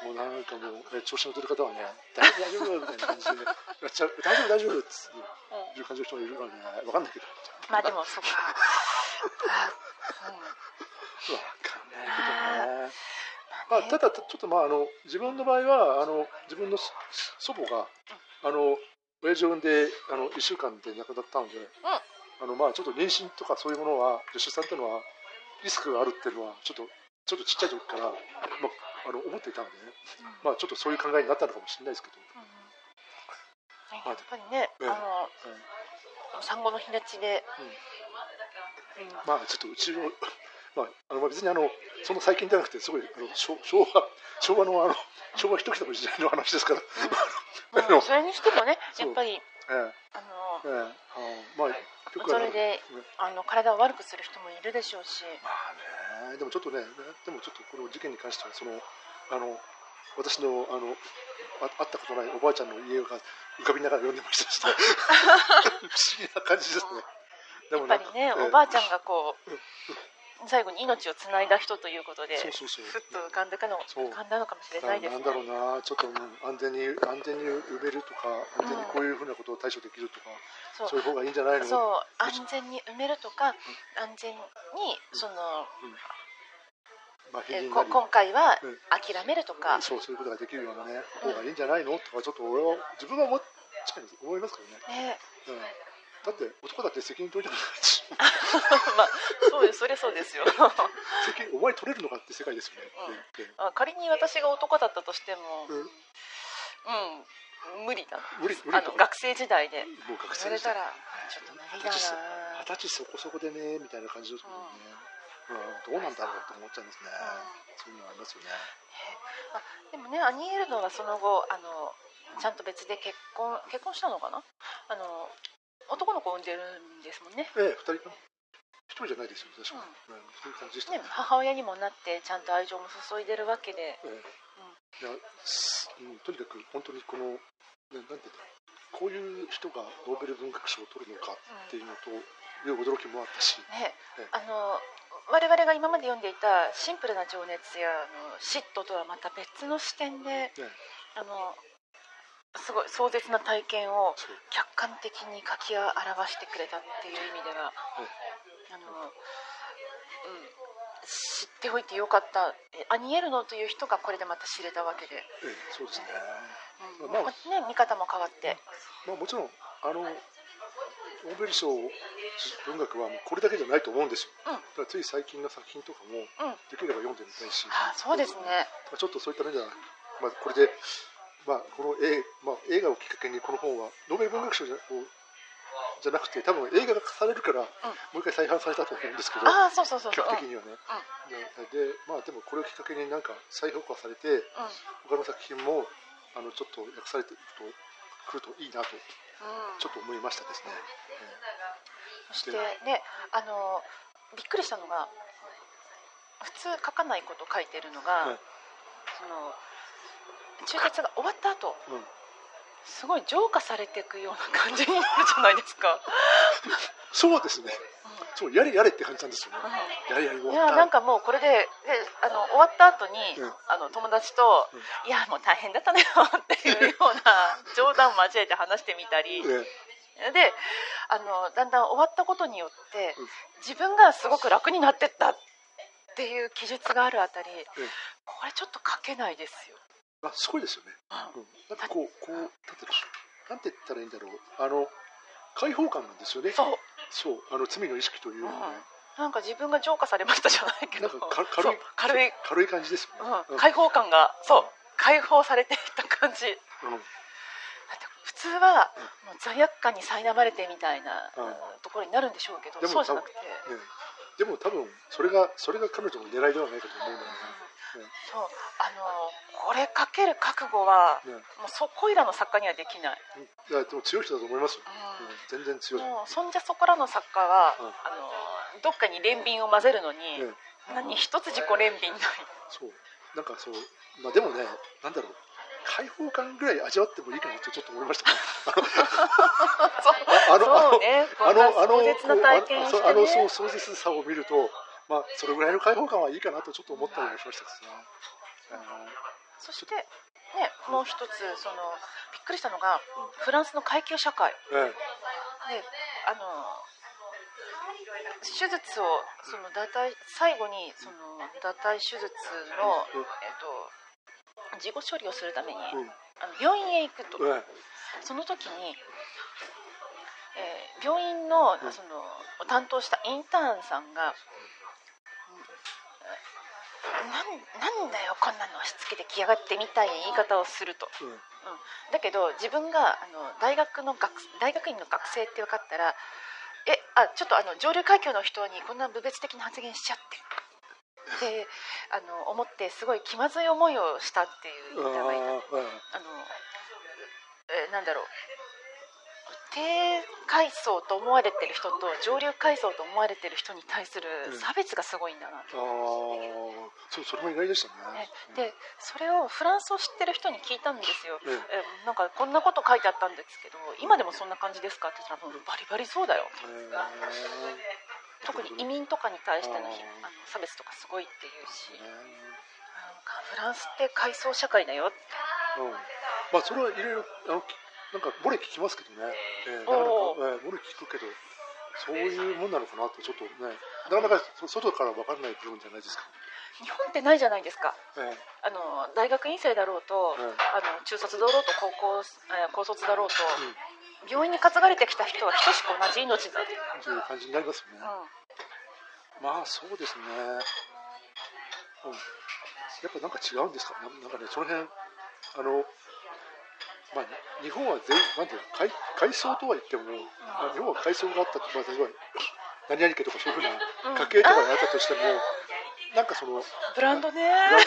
[SPEAKER 2] えもうなんかもう、え調子の出る方はね大丈夫みたいな感じで、ね、やっちゃう。大丈夫大丈夫って
[SPEAKER 1] うん。
[SPEAKER 2] いう感じの人がいるからね。わかんないけど
[SPEAKER 1] まあでもそっか。あうん。
[SPEAKER 2] わかんないけどね。まあ、ただちょっとまああの自分の場合はあの自分の祖祖母があの親父を産んであの1週間で亡くなったので、あのまあちょっと妊娠とかそういうものは出産っていうのはリスクがあるっていうのはちょっとちょっとちっちゃい時から、まあ、あの思っていたのでね、まあちょっとそういう考えになったのかもしれないですけど、
[SPEAKER 1] うん。ねやっぱりね、
[SPEAKER 2] ええ。
[SPEAKER 1] あの産後の日立ちで、
[SPEAKER 2] うん。
[SPEAKER 1] うん。
[SPEAKER 2] まあちょっとうちの まああのまあ別にあのその最近じゃなくてすごいあの昭昭和昭和のあの昭和一桁の時代の話ですから、
[SPEAKER 1] うん。それにしてもねやっぱり
[SPEAKER 2] ええ。
[SPEAKER 1] あの
[SPEAKER 2] ええ。あのまあ
[SPEAKER 1] それで
[SPEAKER 2] ね
[SPEAKER 1] あの体を悪くする人もいるでしょうし、
[SPEAKER 2] まあね。でもちょっとねでもちょっとこの事件に関してはそのあの私のあのあ会ったことないおばあちゃんの家が浮かびながら読んでました。し、ね、不思議な感じですね。で
[SPEAKER 1] やっぱりね、おばあちゃんがこう最後に命をつないだ人ということで
[SPEAKER 2] そうそうそう。
[SPEAKER 1] ふっと浮かんだかの浮かんだのかもしれ
[SPEAKER 2] な
[SPEAKER 1] ないですね。
[SPEAKER 2] なんだろうなちょっと、うん安全に安全に埋めるとか安全にこういうふうなことを対処できるとか、
[SPEAKER 1] そう
[SPEAKER 2] そういう方がいいんじゃないの？
[SPEAKER 1] そう安全に埋めるとか安全にその
[SPEAKER 2] まあ、
[SPEAKER 1] え今回は
[SPEAKER 2] うん。
[SPEAKER 1] 諦めるとか、
[SPEAKER 2] そうそういうことができるようなね方がいいんじゃないの？とかちょっと俺は自分は思っちゃいます思いますけどね、
[SPEAKER 1] ね。
[SPEAKER 2] うん、だって男だって責任取りたくないし
[SPEAKER 1] まあそうですそれそうですよ。
[SPEAKER 2] 責任お前取れるのかって世界ですよね、
[SPEAKER 1] うん。あ仮に私が男だったとしても
[SPEAKER 2] うん。
[SPEAKER 1] うん無理だ。な
[SPEAKER 2] 無理無理
[SPEAKER 1] あの学生時代で。
[SPEAKER 2] もう学生時代。
[SPEAKER 1] れたらちょっと無理だな。
[SPEAKER 2] 二十歳そこそこでねみたいな感じですもんね、うん、どうなんだろうって思っちゃいますね、そういうのありますよね。
[SPEAKER 1] でもねアニエルノはその後あのちゃんと別で結婚結婚したのかな？あの男の子を産んでるんですもんね。
[SPEAKER 2] ええ二人一人じゃないですよ確か。に、うんそういう感じでした
[SPEAKER 1] ね母親にもなってちゃんと愛情も注いでるわけで、
[SPEAKER 2] ええ。いやすうん、とにかく本当にこの、ね、なんていうんだこういう人がノーベル文学賞を取るのかっていうのという驚きもあったし、
[SPEAKER 1] ね。
[SPEAKER 2] ええ。
[SPEAKER 1] あの我々が今まで読んでいたシンプルな情熱やあの嫉妬とはまた別の視点で
[SPEAKER 2] ね、
[SPEAKER 1] あのすごい壮絶な体験を客観的に書き表してくれたっていう意味では
[SPEAKER 2] え
[SPEAKER 1] あの、うん、知っておいてよかった。えアニエルノという人がこれでまた知れたわけで、
[SPEAKER 2] ええそうですね、
[SPEAKER 1] うん。
[SPEAKER 2] まあ
[SPEAKER 1] ね、見方も変わって、
[SPEAKER 2] まあ、もちろんあのノーベル賞文学はこれだけじゃないと思うんですよ、
[SPEAKER 1] うん。
[SPEAKER 2] だからつい最近の作品とかも
[SPEAKER 1] うん。
[SPEAKER 2] できれば読んでみたいし、
[SPEAKER 1] あそうですね。
[SPEAKER 2] まあちょっとそういった面では、まあ、これで、まあこの映まあ、映画をきっかけにこの本はノーベル文学賞じゃをじゃなくて多分映画がされるから、もう一回再販されたと思うんですけど
[SPEAKER 1] ああそうそうそう
[SPEAKER 2] 企画的にはね、ででまあでもこれをきっかけになんか再評価されて他の作品もあのちょっと訳されていくと来るといいなと
[SPEAKER 1] うん。
[SPEAKER 2] ちょっと思いましたですね、
[SPEAKER 1] そしてねあのびっくりしたのが普通書かないこと書いてるのが、
[SPEAKER 2] はい。
[SPEAKER 1] その中絶が終わった後
[SPEAKER 2] えーうん、
[SPEAKER 1] すごい浄化されていくような感じになるじゃないですか。
[SPEAKER 2] そうですね。そうやれやれって感じなんですよね、やれやれ終
[SPEAKER 1] い
[SPEAKER 2] わった
[SPEAKER 1] やなんかもうこれでであの終わった後に、
[SPEAKER 2] うん。
[SPEAKER 1] あの友達と、
[SPEAKER 2] うん。
[SPEAKER 1] いやもう大変だったねよっていうような冗談交えて話してみたり、
[SPEAKER 2] えー
[SPEAKER 1] であのだんだん終わったことによって、
[SPEAKER 2] うん。
[SPEAKER 1] 自分がすごく楽になってったっていう記述があるあたり、
[SPEAKER 2] え
[SPEAKER 1] これちょっと書けないですよ。
[SPEAKER 2] あすごいですよね、
[SPEAKER 1] うん。
[SPEAKER 2] うん、なんかこうこうなんて言ったらいいんだろう。あの解放感なんですよね。
[SPEAKER 1] そう。
[SPEAKER 2] そう。あの罪の意識というのはね、
[SPEAKER 1] なんか自分が浄化されましたじゃないけど。
[SPEAKER 2] なんかか軽い
[SPEAKER 1] 軽い、
[SPEAKER 2] 軽い感じですよね、
[SPEAKER 1] うん、解放感がそう。解放されていった感じ。
[SPEAKER 2] うん。うん
[SPEAKER 1] だって普通はもう罪悪感に苛まれてみたいな、
[SPEAKER 2] うん。
[SPEAKER 1] ところになるんでしょうけどそうじゃなくて、
[SPEAKER 2] ね、でも多分それがそれが彼女の狙いではないかと思うのよね
[SPEAKER 1] そうあのこれかける覚悟は、
[SPEAKER 2] ねね
[SPEAKER 1] もうそこいらの作家にはできない、
[SPEAKER 2] うん。いやでも強い人だと思いますよ、
[SPEAKER 1] うん。
[SPEAKER 2] うん。全然強い、
[SPEAKER 1] もうそんじゃそこらの作家は、
[SPEAKER 2] うん。
[SPEAKER 1] あのどっかに連便を混ぜるのに、
[SPEAKER 2] ね
[SPEAKER 1] 何一つ自己連便ない。
[SPEAKER 2] そう。なんかそうまあでもねなんだろう。解放感ぐらい味わってもいいかなとちょっと思いました。ねああの
[SPEAKER 1] そうね。こんな壮絶な体験してね。
[SPEAKER 2] こうああのそう壮絶さを見るとまあそれぐらいの解放感はいいかなとちょっと思ったりもしましたですね、
[SPEAKER 1] そして、ね、もう一つそのびっくりしたのが、フランスの階級社会。
[SPEAKER 2] えーえ。
[SPEAKER 1] であの手術をその堕胎最後にその堕胎手術の、
[SPEAKER 2] うん。
[SPEAKER 1] えっと、事後処理をするために、あの病院へ行くと、
[SPEAKER 2] え
[SPEAKER 1] その時に、えー病院の
[SPEAKER 2] うん。
[SPEAKER 1] そのを担当したインターンさんが「うんなんなんだよこんなの押し付けてきやがって」みたいな言い方をすると。
[SPEAKER 2] えうん。
[SPEAKER 1] うん、だけど自分があの大学の学大学院の学生って分かったらえあちょっとあの上流階級の人にこんな部別的な発言しちゃって。であの思ってすごい気まずい思いをしたっていうインターンがいた
[SPEAKER 2] あ
[SPEAKER 1] のえなんだろう低階層と思われてる人と上流階層と思われてる人に対する
[SPEAKER 2] うん。
[SPEAKER 1] 差別がすごいんだなと
[SPEAKER 2] えあー。そうそれも意外でしたね。
[SPEAKER 1] ね、でそれをフランスを知ってる人に聞いたんですよ、
[SPEAKER 2] うん。
[SPEAKER 1] えなんかこんなこと書いてあったんですけど今でもそんな感じですかって言ったらもうバリバリそうだよ。特に移民とかに対してのひ
[SPEAKER 2] あ
[SPEAKER 1] の差別とかすごいっていうし。
[SPEAKER 2] ね。
[SPEAKER 1] なんかフランスって階層社会だよ
[SPEAKER 2] うん。まあそれはいろいろなんかボレ聞きますけどね、えー。なかなか、
[SPEAKER 1] お
[SPEAKER 2] えーボレ聞くけどそういうもんなのかなってちょっとね。なかなかそ外から分かんない部分じゃないですか、
[SPEAKER 1] 日本ってないじゃないですか。
[SPEAKER 2] えー
[SPEAKER 1] あの大学院生だろうと、
[SPEAKER 2] うん
[SPEAKER 1] あの中卒だろうと高校、えー高卒だろうと、病院に担がれてきた人は等しく同じ命だと、
[SPEAKER 2] いう。感じになりますよね、
[SPEAKER 1] う
[SPEAKER 2] まあそうですね、うん、やっぱなんか違うんですか？ななんかねその辺あのまあ、日本は全員なんていうの階階層とは言っても、まあ日本は階層があったと、まあ、例えば 何々家とかそういうふうな
[SPEAKER 1] うん
[SPEAKER 2] 家系とかがあったとしても、なんかその
[SPEAKER 1] ん、ブランドね。
[SPEAKER 2] ブラン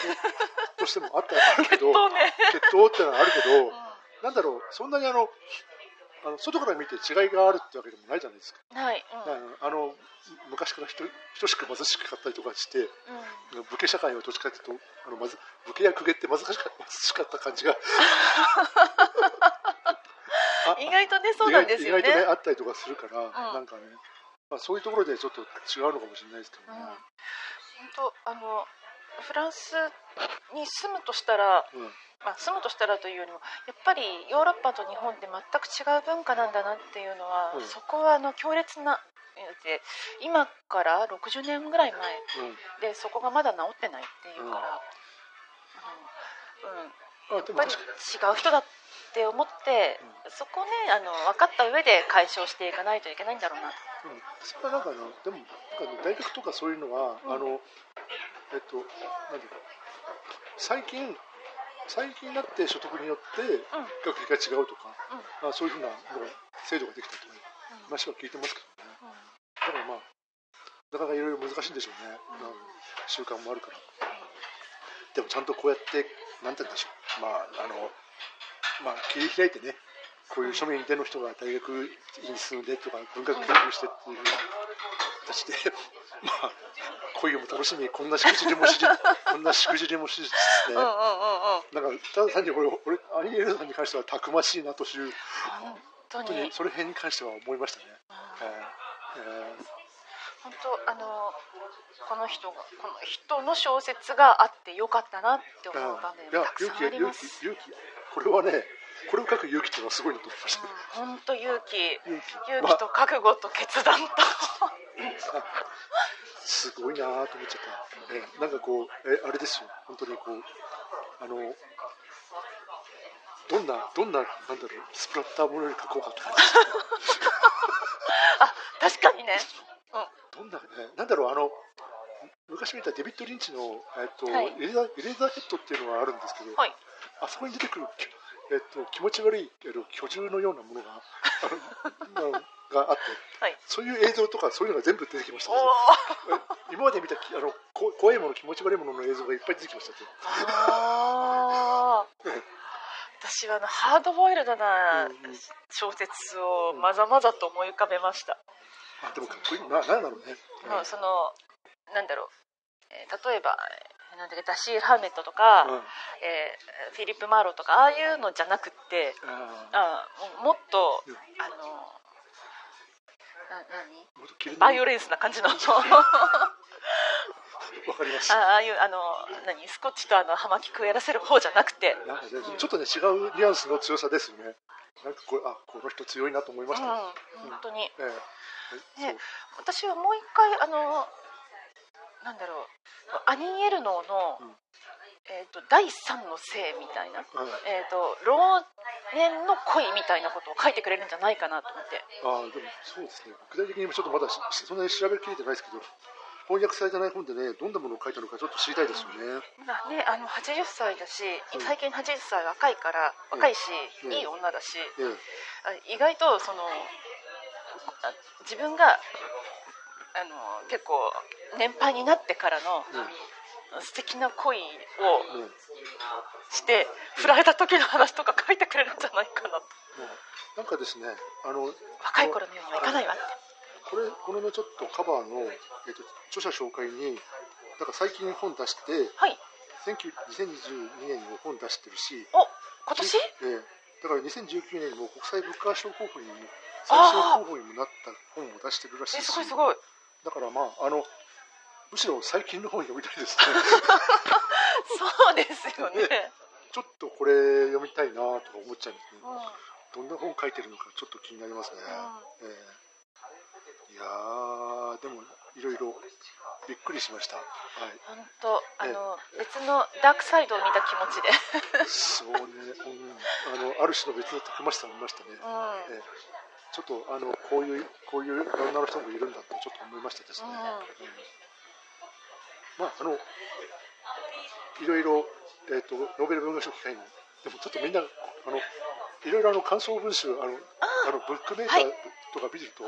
[SPEAKER 2] ドとしてもあったあるけど 血統ってのはあるけど
[SPEAKER 1] うん。
[SPEAKER 2] なんだろうそんなにあのあの外から見て違いがあるってわけでもないじゃないですか、
[SPEAKER 1] ない、うん。
[SPEAKER 2] あの昔から人等しく貧しかったりとかして
[SPEAKER 1] うん。
[SPEAKER 2] 武家社会はどっちかというとあのまず武家や公家って貧しかった貧しかった感じが。あ
[SPEAKER 1] 意外とねそうなんですよね。
[SPEAKER 2] 意外とねあったりとかするから、
[SPEAKER 1] ん。
[SPEAKER 2] なんかね、まあ、そういうところでちょっと違うのかもしれないですけど
[SPEAKER 1] うん、
[SPEAKER 2] ね
[SPEAKER 1] 本、当あのフランスに住むとしたら、
[SPEAKER 2] うん
[SPEAKER 1] まあ、住むとしたらというよりもやっぱりヨーロッパと日本って全く違う文化なんだなっていうのは、
[SPEAKER 2] うん。
[SPEAKER 1] そこはあの強烈なで今から60年ぐらい前
[SPEAKER 2] うん。
[SPEAKER 1] でそこがまだ治ってないっていうから、うん。うん。やっぱり違う人だっって思って、そこねあの分かった上で解消していかないといけないんだろうな。と
[SPEAKER 2] うん、それはなんかあのでもなんか、ね、大学とかそういうのは、
[SPEAKER 1] うん。
[SPEAKER 2] あのえっとなんていうか最近最近になって所得によって学費が違うとか、あそういうふうな制度ができたという話は聞いてますけどね。
[SPEAKER 1] うん。
[SPEAKER 2] だからまあなかなかいろいろ難しいんでしょうね、
[SPEAKER 1] うん。
[SPEAKER 2] 習慣もあるから。でもちゃんとこうやってなんて言うんでしょう。まああのまあ切り開いてねこういう庶民での人が大学に進んでとか文学研究してっていうふうな形でまあ恋も楽しみこんなしくじりもしじ こんなしくじりもしじつつなんかただ単に俺俺アニエルさんに関してはたくましいなという
[SPEAKER 1] 本当に。
[SPEAKER 2] にそれ辺に関しては思いましたね。
[SPEAKER 1] うん
[SPEAKER 2] えー。え
[SPEAKER 1] 本当あのこの人がこの人の小説があってよかったなって思う場面たくさんあ
[SPEAKER 2] 勇気勇
[SPEAKER 1] ります
[SPEAKER 2] 気勇気。これはねこれを書く勇気っていうのはすごいなと思いました。ね。
[SPEAKER 1] 本当勇気。
[SPEAKER 2] 勇気。
[SPEAKER 1] 勇気と覚悟と決断と、
[SPEAKER 2] あすごいなと思っちゃった、えーなんかこう、えあれですよ。本当にこうあのどんなどんななんだろうスプラッターものより書こうかって感じ
[SPEAKER 1] あ確かにね。
[SPEAKER 2] どんな、えーなんだろうあの昔見たデビッド・リンチの、えーと
[SPEAKER 1] はい。
[SPEAKER 2] エレザエレザーヘッドっていうのがあるんですけど、
[SPEAKER 1] はい。
[SPEAKER 2] あそこに出てくる、えっと気持ち悪いえっと巨獣のようなものがあのがあって、
[SPEAKER 1] はい。
[SPEAKER 2] そういう映像とかそういうのが全部出てきました今まで見たきあのこ怖いもの気持ち悪いものの映像がいっぱい出てきました
[SPEAKER 1] 私はあのハードボイルドな
[SPEAKER 2] うんうん。
[SPEAKER 1] 小説をまざまざと思い浮かべました、
[SPEAKER 2] あでもかっこいい。ななんだろうね、
[SPEAKER 1] もうそのなんだろう、えー例えばえーなんだっけダシール・ハーメットとか、
[SPEAKER 2] うん。うん
[SPEAKER 1] えーフィリップ・マーローとかああいうのじゃなくって
[SPEAKER 2] あ
[SPEAKER 1] あももっと、
[SPEAKER 2] うん。
[SPEAKER 1] あのバイオレンスな感じの。
[SPEAKER 2] わかります
[SPEAKER 1] あああいうあの何？スコッチとあの葉巻くやらせる方じゃなくて、
[SPEAKER 2] ちょっとね違うニュアンスの強さですよね。なんかこれあこの人強いなと思いました、ね。
[SPEAKER 1] 本当に。
[SPEAKER 2] えええ
[SPEAKER 1] ね。私はもう一回あのなんだろう。アニー・エルノーの、
[SPEAKER 2] うん。
[SPEAKER 1] えー、と第三の性みたいな、
[SPEAKER 2] そう、はい
[SPEAKER 1] えー、と老年の恋みたいなことを書いてくれるんじゃないかなと思って。
[SPEAKER 2] ああでもそうですね。具体的にちょっとまだしそんなに調べきれてないですけど翻訳されてない本でねどんなものを書いたのかちょっと知りたいですよね、
[SPEAKER 1] まあね、あの80歳だし
[SPEAKER 2] うん。
[SPEAKER 1] 最近80歳若いから
[SPEAKER 2] うん
[SPEAKER 1] 若いし、
[SPEAKER 2] うん。
[SPEAKER 1] いい女だし、意外とそのあ自分があの結構年配になってからの素敵な恋をして振られた時の話とか書いてくれるんじゃないかなと。
[SPEAKER 2] なんかですねあの
[SPEAKER 1] 若い頃のようにはいかないわって。
[SPEAKER 2] これこのねちょっとカバーの、えっと著者紹介になんか最近本出して
[SPEAKER 1] はい。
[SPEAKER 2] 19 2022年にも本出してるし、
[SPEAKER 1] お今年？
[SPEAKER 2] ええ。だから2019年にも国際ブッカー賞候補にも最終候補にもなった本を出してるらしい
[SPEAKER 1] え
[SPEAKER 2] し
[SPEAKER 1] すごいすごい
[SPEAKER 2] だからまああのむしろ最近の本読みたいですね。
[SPEAKER 1] そうですよね、
[SPEAKER 2] ちょっとこれ読みたいなとか思っちゃうんですね
[SPEAKER 1] うん。
[SPEAKER 2] どんな本書いてるのかちょっと気になりますね、ええ。いやーでもいろいろびっくりしました。はい。
[SPEAKER 1] 本当あの、別のダークサイドを見た気持ちで、
[SPEAKER 2] そうね、うん、あのある種の別のたくましさもいましたね、
[SPEAKER 1] うん。
[SPEAKER 2] ええちょっとあのこういうこういう女の人もいるんだってちょっと思いましたですね、
[SPEAKER 1] うん。
[SPEAKER 2] うん。まああのいろいろ、えー、とノーベル文学賞機会にでもちょっとみんなあのいろいろあの感想文集あのあのブックメーカーとか見ると、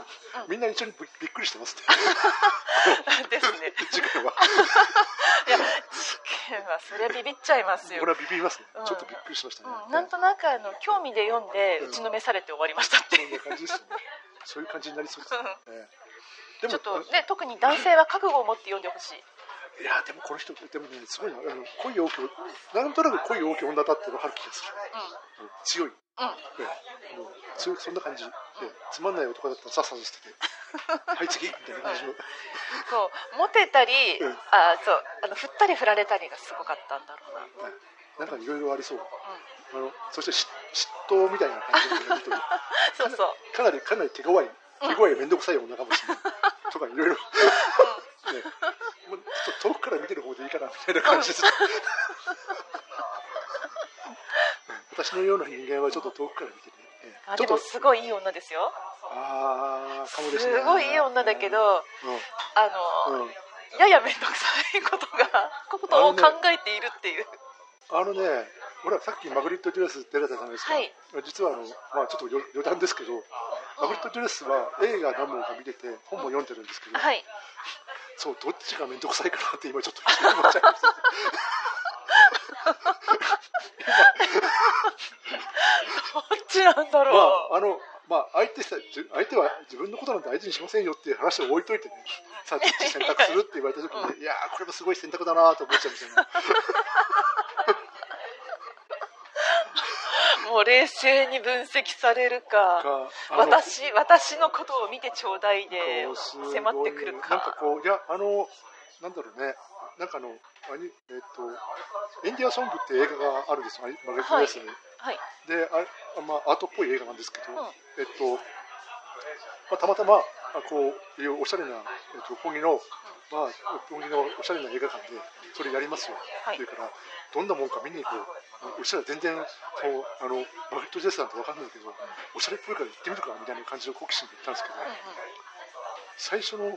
[SPEAKER 2] みんな一緒にびびっくりしてますね
[SPEAKER 1] ですね。
[SPEAKER 2] 次回は。
[SPEAKER 1] いや事件はそりゃビビっちゃいますよ。
[SPEAKER 2] これはビビりますね、
[SPEAKER 1] うん。
[SPEAKER 2] ちょっとびっくりしましたね、
[SPEAKER 1] うん、なんとなくあの興味で読んで
[SPEAKER 2] うん。
[SPEAKER 1] 打ちのめされて終わりましたって。いう、
[SPEAKER 2] そんな感じですよね。そういう感じになりそうですね、ええ。で
[SPEAKER 1] ちょっと
[SPEAKER 2] あ
[SPEAKER 1] ね特に男性は覚悟を持って読んでほしい。
[SPEAKER 2] いやでもこの人でもねすごいなあの恋多くなんとなく恋多き女だって分かる気がする、うん。強い、
[SPEAKER 1] うん
[SPEAKER 2] もう強いそんな感じ、ええつまんない男だったらさっさと捨てて。はい次みたいな感じの、
[SPEAKER 1] そうモテたり、
[SPEAKER 2] うん。
[SPEAKER 1] あそうあの振ったり振られたりがすごかったんだろうな、
[SPEAKER 2] なんかいろいろありそう。あのそしてし嫉妬みたいな感じのやりとり
[SPEAKER 1] そうそう。
[SPEAKER 2] かなりかなり手強い手強い面倒くさい女かもしれない とかいろいろね。もうちょっと遠くから見てる方でいいかなみたいな感じです、うん私のような人間はちょっと遠くから見てね、え
[SPEAKER 1] あでもすごいいい女ですよ。
[SPEAKER 2] ああかも
[SPEAKER 1] す
[SPEAKER 2] ですね。
[SPEAKER 1] ごいいい女だけど、
[SPEAKER 2] うん。
[SPEAKER 1] あの、
[SPEAKER 2] うん。
[SPEAKER 1] やや面倒くさいことが ことを考えているっていう、
[SPEAKER 2] あのね、俺はさっきマグリット・デュレス出られたじゃないですか、
[SPEAKER 1] はい。
[SPEAKER 2] 実はあの、まあ、ちょっと余余談ですけど、マグリット・デュレスは映画何本か見てて、本も読んでるんですけど、
[SPEAKER 1] はい。
[SPEAKER 2] そう、どっちが面倒くさいかなって今ちょっと思っちゃいました。
[SPEAKER 1] どっちなんだろう、
[SPEAKER 2] まあ、あの、まあ、相手相手は自分のことなんて相手にしませんよっていう話を置いといてね、さあ、どっち選択するって言われた時に、いやー、これもすごい選択だなと思っちゃうんですよね。
[SPEAKER 1] もう冷静に分析されるか。私私のことを見てちょうだいで迫ってくるか。
[SPEAKER 2] なんかこういやあのなんだろうね。なんかあのアニえっとエンディアソングって映画があるんですよ。レット・レースに、
[SPEAKER 1] はい。
[SPEAKER 2] であまあアートっぽい映画なんですけど、
[SPEAKER 1] うん。
[SPEAKER 2] えっとまあ、たまたまあこういうおしゃれな、えっと、六本木の、まあ、六本木のおしゃれな映画館でそれやりますよ、
[SPEAKER 1] はい。
[SPEAKER 2] っていうからどんなもんか見に行こう。うちら全然そうあのマグリット・ジェスなんて分かんないけどおしゃれっぽいから行ってみるかみたいな感じの好奇心で行ったんですけど、最初の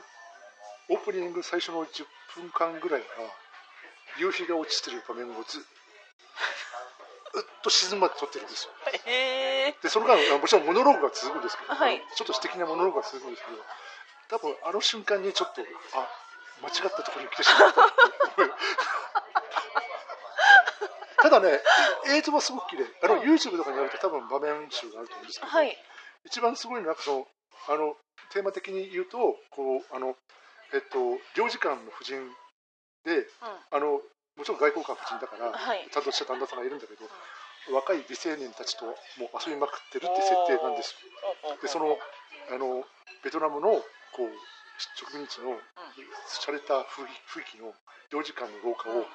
[SPEAKER 2] オープニング最初の10分間ぐらいが夕日が落ちてる場面をずっと沈むまで撮ってるんですよ。
[SPEAKER 1] へえ
[SPEAKER 2] でその間あもちろんモノローグが続くんですけど、
[SPEAKER 1] はい。
[SPEAKER 2] ちょっと素敵なモノローグが続くんですけど多分あの瞬間にちょっとあ間違ったところに来てしまった ただね映像はすごく綺麗。あの、
[SPEAKER 1] うん
[SPEAKER 2] YouTube とかにやると多分場面集があると思うんですけど、
[SPEAKER 1] はい。
[SPEAKER 2] 一番すごいのはそのあのテーマ的に言うとこうあのえっと領事館の夫人であのもちろん外交官夫人だから、
[SPEAKER 1] はい。
[SPEAKER 2] ちゃんとした旦那さんがいるんだけど、若い美青年たちともう遊びまくってるって設定なんです。よでそのあのベトナムのこう植民地の洒落た雰囲気の領事館の廊下を、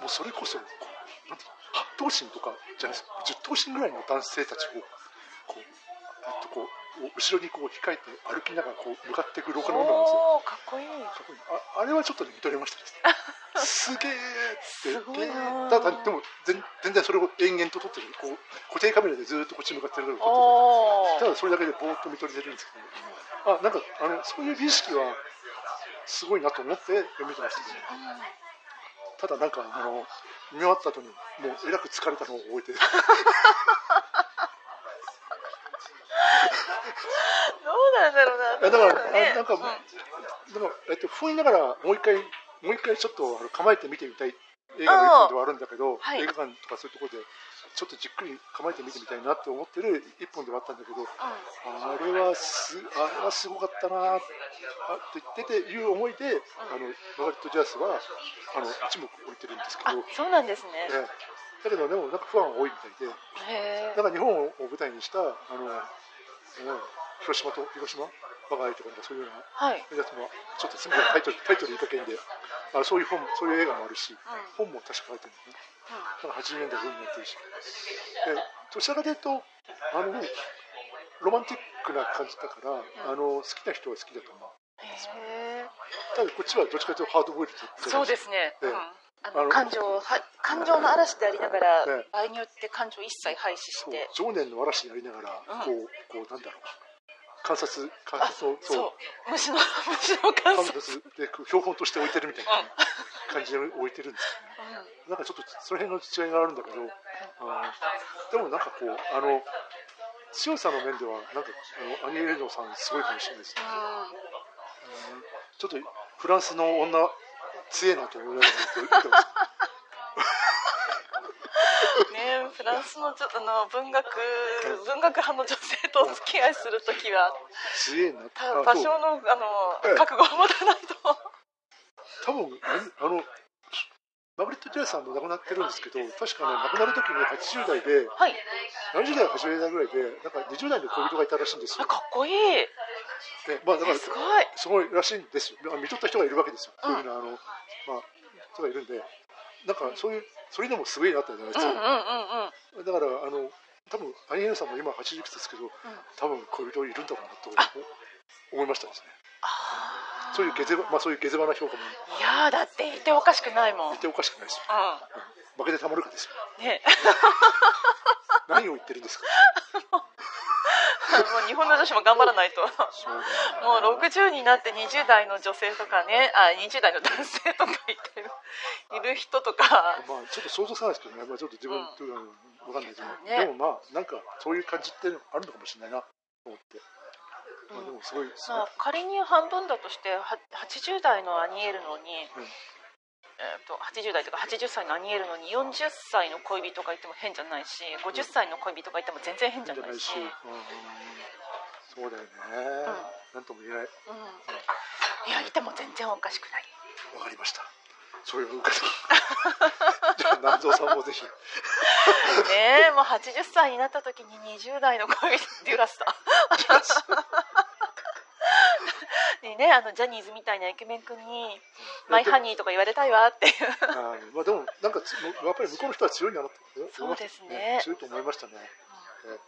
[SPEAKER 2] もうそれこそこうなんていうの8頭身とかじゃないです。か10頭身ぐらいの男性たちをこう、えっと、こう後ろにこう控えて歩きながらこう向かっていく廊下の女なんですよ。
[SPEAKER 1] かっこいい。
[SPEAKER 2] かっこいい。ああれはちょっとね見とれましたですね。すげえって。ただでも全全然それを延々と撮ってるこう固定カメラでずっとこっち向かってるのを撮
[SPEAKER 1] お
[SPEAKER 2] ってるただそれだけでぼーっと見とれてるんですけど、あなんかあのそういう美意識はすごいなと思って見てましたけど、ただなんかあの見終わった後にもうえらく疲れたのを覚えて
[SPEAKER 1] どうなんだろうな。
[SPEAKER 2] えだから、
[SPEAKER 1] ね。
[SPEAKER 2] あなんか、
[SPEAKER 1] うん。
[SPEAKER 2] だからえっと、不意ながらもう一回もう一回ちょっとあの構えて見てみたい映画の一本ではあるんだけど、
[SPEAKER 1] はい。
[SPEAKER 2] 映画館とかそういうところでちょっとじっくり構えて見てみたいなって思ってる一本ではあったんだけどあれはすあれはすごかったなあって言ってていう思いで、あのマガリット・ジャスはあの一目置いてるんですけ
[SPEAKER 1] あ
[SPEAKER 2] ど、
[SPEAKER 1] そうなんですね。
[SPEAKER 2] ええ。だけどでもなんかファンが多いみたいで
[SPEAKER 1] へえ
[SPEAKER 2] だから日本を舞台にしたあの、うん広島と広島我が愛とかそういうような
[SPEAKER 1] はい。
[SPEAKER 2] やつもちょっとタイトルタイトル言いかけんであのそういう本そういう映画もあるし、本も確か書いてるんだね。だから80年代文になってるし。でどちらかというとあのロマンティックな感じだから、あの好きな人は好きだと思う。ただこっちはどっちかというとハードボイルド
[SPEAKER 1] そうですね、
[SPEAKER 2] ええ。
[SPEAKER 1] うんあの感情をは感情の嵐でありながら、
[SPEAKER 2] ええ。
[SPEAKER 1] 場合によって感情を一切廃止して。
[SPEAKER 2] 情念の嵐やりながら、
[SPEAKER 1] うん。
[SPEAKER 2] こうこうなんだろう。観察観
[SPEAKER 1] あ
[SPEAKER 2] 察を
[SPEAKER 1] そう。虫の虫の観
[SPEAKER 2] 観
[SPEAKER 1] 察、
[SPEAKER 2] 察でこう標本として置いてるみたいな感じで置いてるんですよね。なんかちょっとその辺の違いがあるんだけど、あーでもなんかこうあの強さの面ではなんかあのアニエレノさんすごいかもしれないですね、うん。ちょっとフランスの女強えなと思いながら
[SPEAKER 1] ねフランスのちょあの文学文学派の女性とお付き合いするときは
[SPEAKER 2] 強えな
[SPEAKER 1] 多少のあの
[SPEAKER 2] ええ。
[SPEAKER 1] 覚悟を持たないと。
[SPEAKER 2] 多分あのマグリット・ジェイさんも亡くなってるんですけど確かね亡くなる時に80代で
[SPEAKER 1] はい。
[SPEAKER 2] 70代80代ぐらいでなんか20代の恋人がいたらしいんですよ、
[SPEAKER 1] あかっこいい。
[SPEAKER 2] でまあ、だから
[SPEAKER 1] すごい。
[SPEAKER 2] すごいらしいんですよ、まあ見とった人がいるわけですよ、そういうふうなあの、まあ、人がいるんで、なんかそういう、それでもすごいなったじゃないです
[SPEAKER 1] うんうん
[SPEAKER 2] か、
[SPEAKER 1] うんうん。
[SPEAKER 2] だから、あの多分アニエルさんも今80いくつですけど、多分恋人いるんだろうなと思いましたですね、
[SPEAKER 1] あー
[SPEAKER 2] そういう下世話、まあ、そういう下世話な評価も。
[SPEAKER 1] いやーだっていておかしくないもん。
[SPEAKER 2] いておかしくないですよ、
[SPEAKER 1] う
[SPEAKER 2] 負けてたまるかですよ、
[SPEAKER 1] んね。
[SPEAKER 2] 何を言ってるんですか。
[SPEAKER 1] もう日本の女子も頑張らないと。もう60になって20代の女性とかねあ20代の男性とかいてる。いる人とか。
[SPEAKER 2] まあちょっと想像つかないですけどね、まあ、ちょっと自分、うん、分かんないけど、ね、でもまあなんかそういう感じってあるのかもしれないな。と思って。
[SPEAKER 1] まあ、でもすごいまあ、仮に半分だとして80代のアニエールのに、うん。えーと、80代とか80歳のアニエルのに40歳の恋人がいても変じゃないし50歳の恋人がいても全然変じゃないし、うん、
[SPEAKER 2] そうだよね、うん、なんとも言えない、うん、
[SPEAKER 1] いやいても全然おかしくない。
[SPEAKER 2] わかりました。そういう方じゃあ南蔵さんもぜひ。
[SPEAKER 1] ねえもう80歳になった時に20代の恋人デュラスタ にねあのジャニーズみたいなイケメン君に「マイハニー」とか言われたいわっていう。
[SPEAKER 2] あまあでもなんかやっぱり向こうの人は強いなって
[SPEAKER 1] そうですね、
[SPEAKER 2] 強いと思いましたね、うん、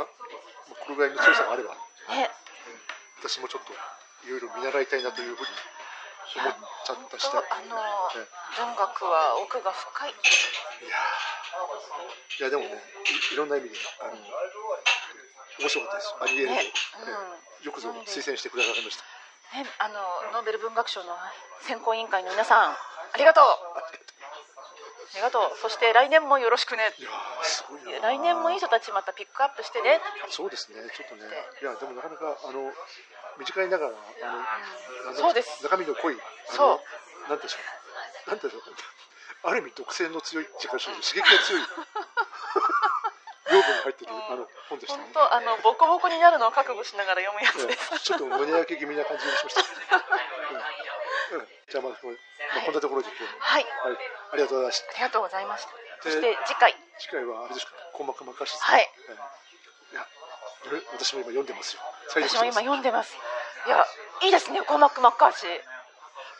[SPEAKER 2] あこれぐらいの強さがあれば、ね、私もちょっといろいろ見習いたいなというふうに思っちゃったし。
[SPEAKER 1] あの、ね、文学は奥が深い。い
[SPEAKER 2] やいやでもねいいろんな意味であの面白かったです。アニエルね、うん、よくぞ推薦してくださいました。
[SPEAKER 1] ね、あのノーベル文学賞の選考委員会の皆さんありがとう。ありがとう。そして来年もよろしくね。
[SPEAKER 2] いやすごい
[SPEAKER 1] 来年もいい人たちまたピックアップしてね。
[SPEAKER 2] そうですね。ちょっとね。いやでもなかなかあの短いながら
[SPEAKER 1] あの、うん、そうです。
[SPEAKER 2] 中身の濃いそう。なんでしょうなんでしょうある意味独占の強い刺激が強い 養分が入ってる、あの本でしたね。
[SPEAKER 1] 本当あのボコボコになるのを覚悟しながら読むやつです。
[SPEAKER 2] ちょっと胸焼け気味な感じにしました。うん、じゃあまあ、こまあ、こんなところで今日、はい、はい、ありがとうございました。
[SPEAKER 1] ありがとうございました。そして次回。
[SPEAKER 2] 次回はあれですか、鼓膜膜下
[SPEAKER 1] はい。
[SPEAKER 2] いや、私も今読んでますよ。
[SPEAKER 1] 私も今読んでます。いや、いいですね、鼓膜膜下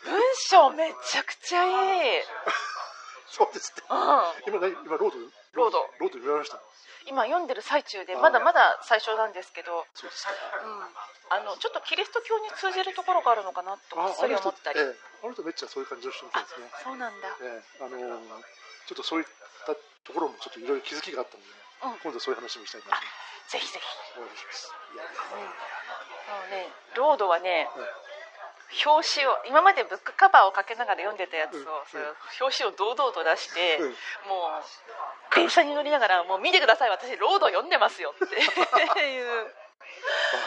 [SPEAKER 1] 文章めちゃくちゃいい。
[SPEAKER 2] そうですね。うん、今何？今ロード？
[SPEAKER 1] ロード
[SPEAKER 2] ロード読みました。
[SPEAKER 1] 今読んでる最中でまだまだ最初なんですけど、そうですか、うん、あのちょっとキリスト教に通じるところがあるのかなとそれ思ったり。
[SPEAKER 2] あ,、え。あの人めっちゃそういう感じの人みたいですね。
[SPEAKER 1] そうなんだ、
[SPEAKER 2] えあのちょっとそういったところもちょっといろいろ気づきがあったので、うん、今度そういう話もしたいな
[SPEAKER 1] ぜひぜひ。
[SPEAKER 2] お願いします。
[SPEAKER 1] うん、もうねロードはね、表紙を今までブックカバーをかけながら読んでたやつを、表紙を堂々と出して、うん、もう電車に乗りながらもう見てください私ロード読んでますよって。いう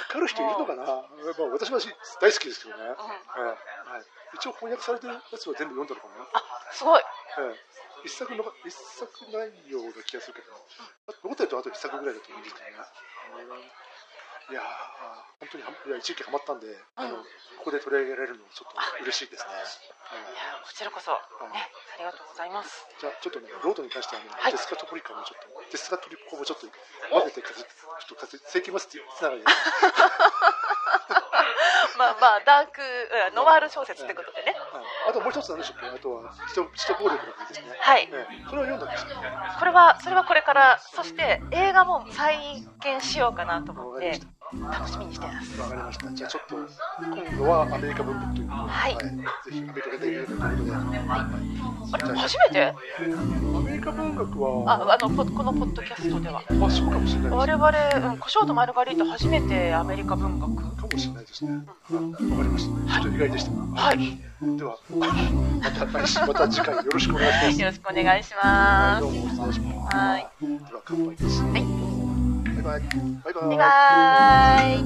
[SPEAKER 2] 分かる人いるのかな、まあ、私は大好きですけどね、うん。はい、一応翻訳されてるやつは全部読んだのかな？
[SPEAKER 1] あすごい、
[SPEAKER 2] はい、一作の一作ないような気がするけど、残ってるとあと一作ぐらいだと思うんですけどね、いや本当にいや一時期ハマったんで、うん、あのここで取り上げられるのちょっと嬉しいですね。
[SPEAKER 1] い。やこちらこそ、ね、ありがとうございます。
[SPEAKER 2] じゃあちょっとねロードに関してはね、はい、デスカトリカもちょっとデスカトリコもちょっと混ぜてちょっと世紀末つながりで。
[SPEAKER 1] まあまあダークノワール小説ってことでね、
[SPEAKER 2] あともう一つなんでしょうあとは人人暴力の国ですね。
[SPEAKER 1] はい、
[SPEAKER 2] それは読んだんです
[SPEAKER 1] これはそれはこれからそして映画も再現しようかなと思って楽しみにしてます
[SPEAKER 2] わかりましたじゃあちょっと今度はアメリカ文学ということで、はい、ぜひアメリカでということで、はい、
[SPEAKER 1] あれ初めて？
[SPEAKER 2] アメリカ文学は
[SPEAKER 1] ああのこのポッドキャストでは
[SPEAKER 2] あそうかもしれない我
[SPEAKER 1] 々、うん、コショウとマルガリータ初めてアメリカ文学
[SPEAKER 2] かもしれないですね、わ、かりました。ちょっと意外でした。
[SPEAKER 1] はい。
[SPEAKER 2] では、また来週、また次回よろしくお願いします。
[SPEAKER 1] よろしくお願いします。
[SPEAKER 2] どうも失礼します。
[SPEAKER 1] はい。
[SPEAKER 2] では乾杯です。はい。
[SPEAKER 1] 拜拜。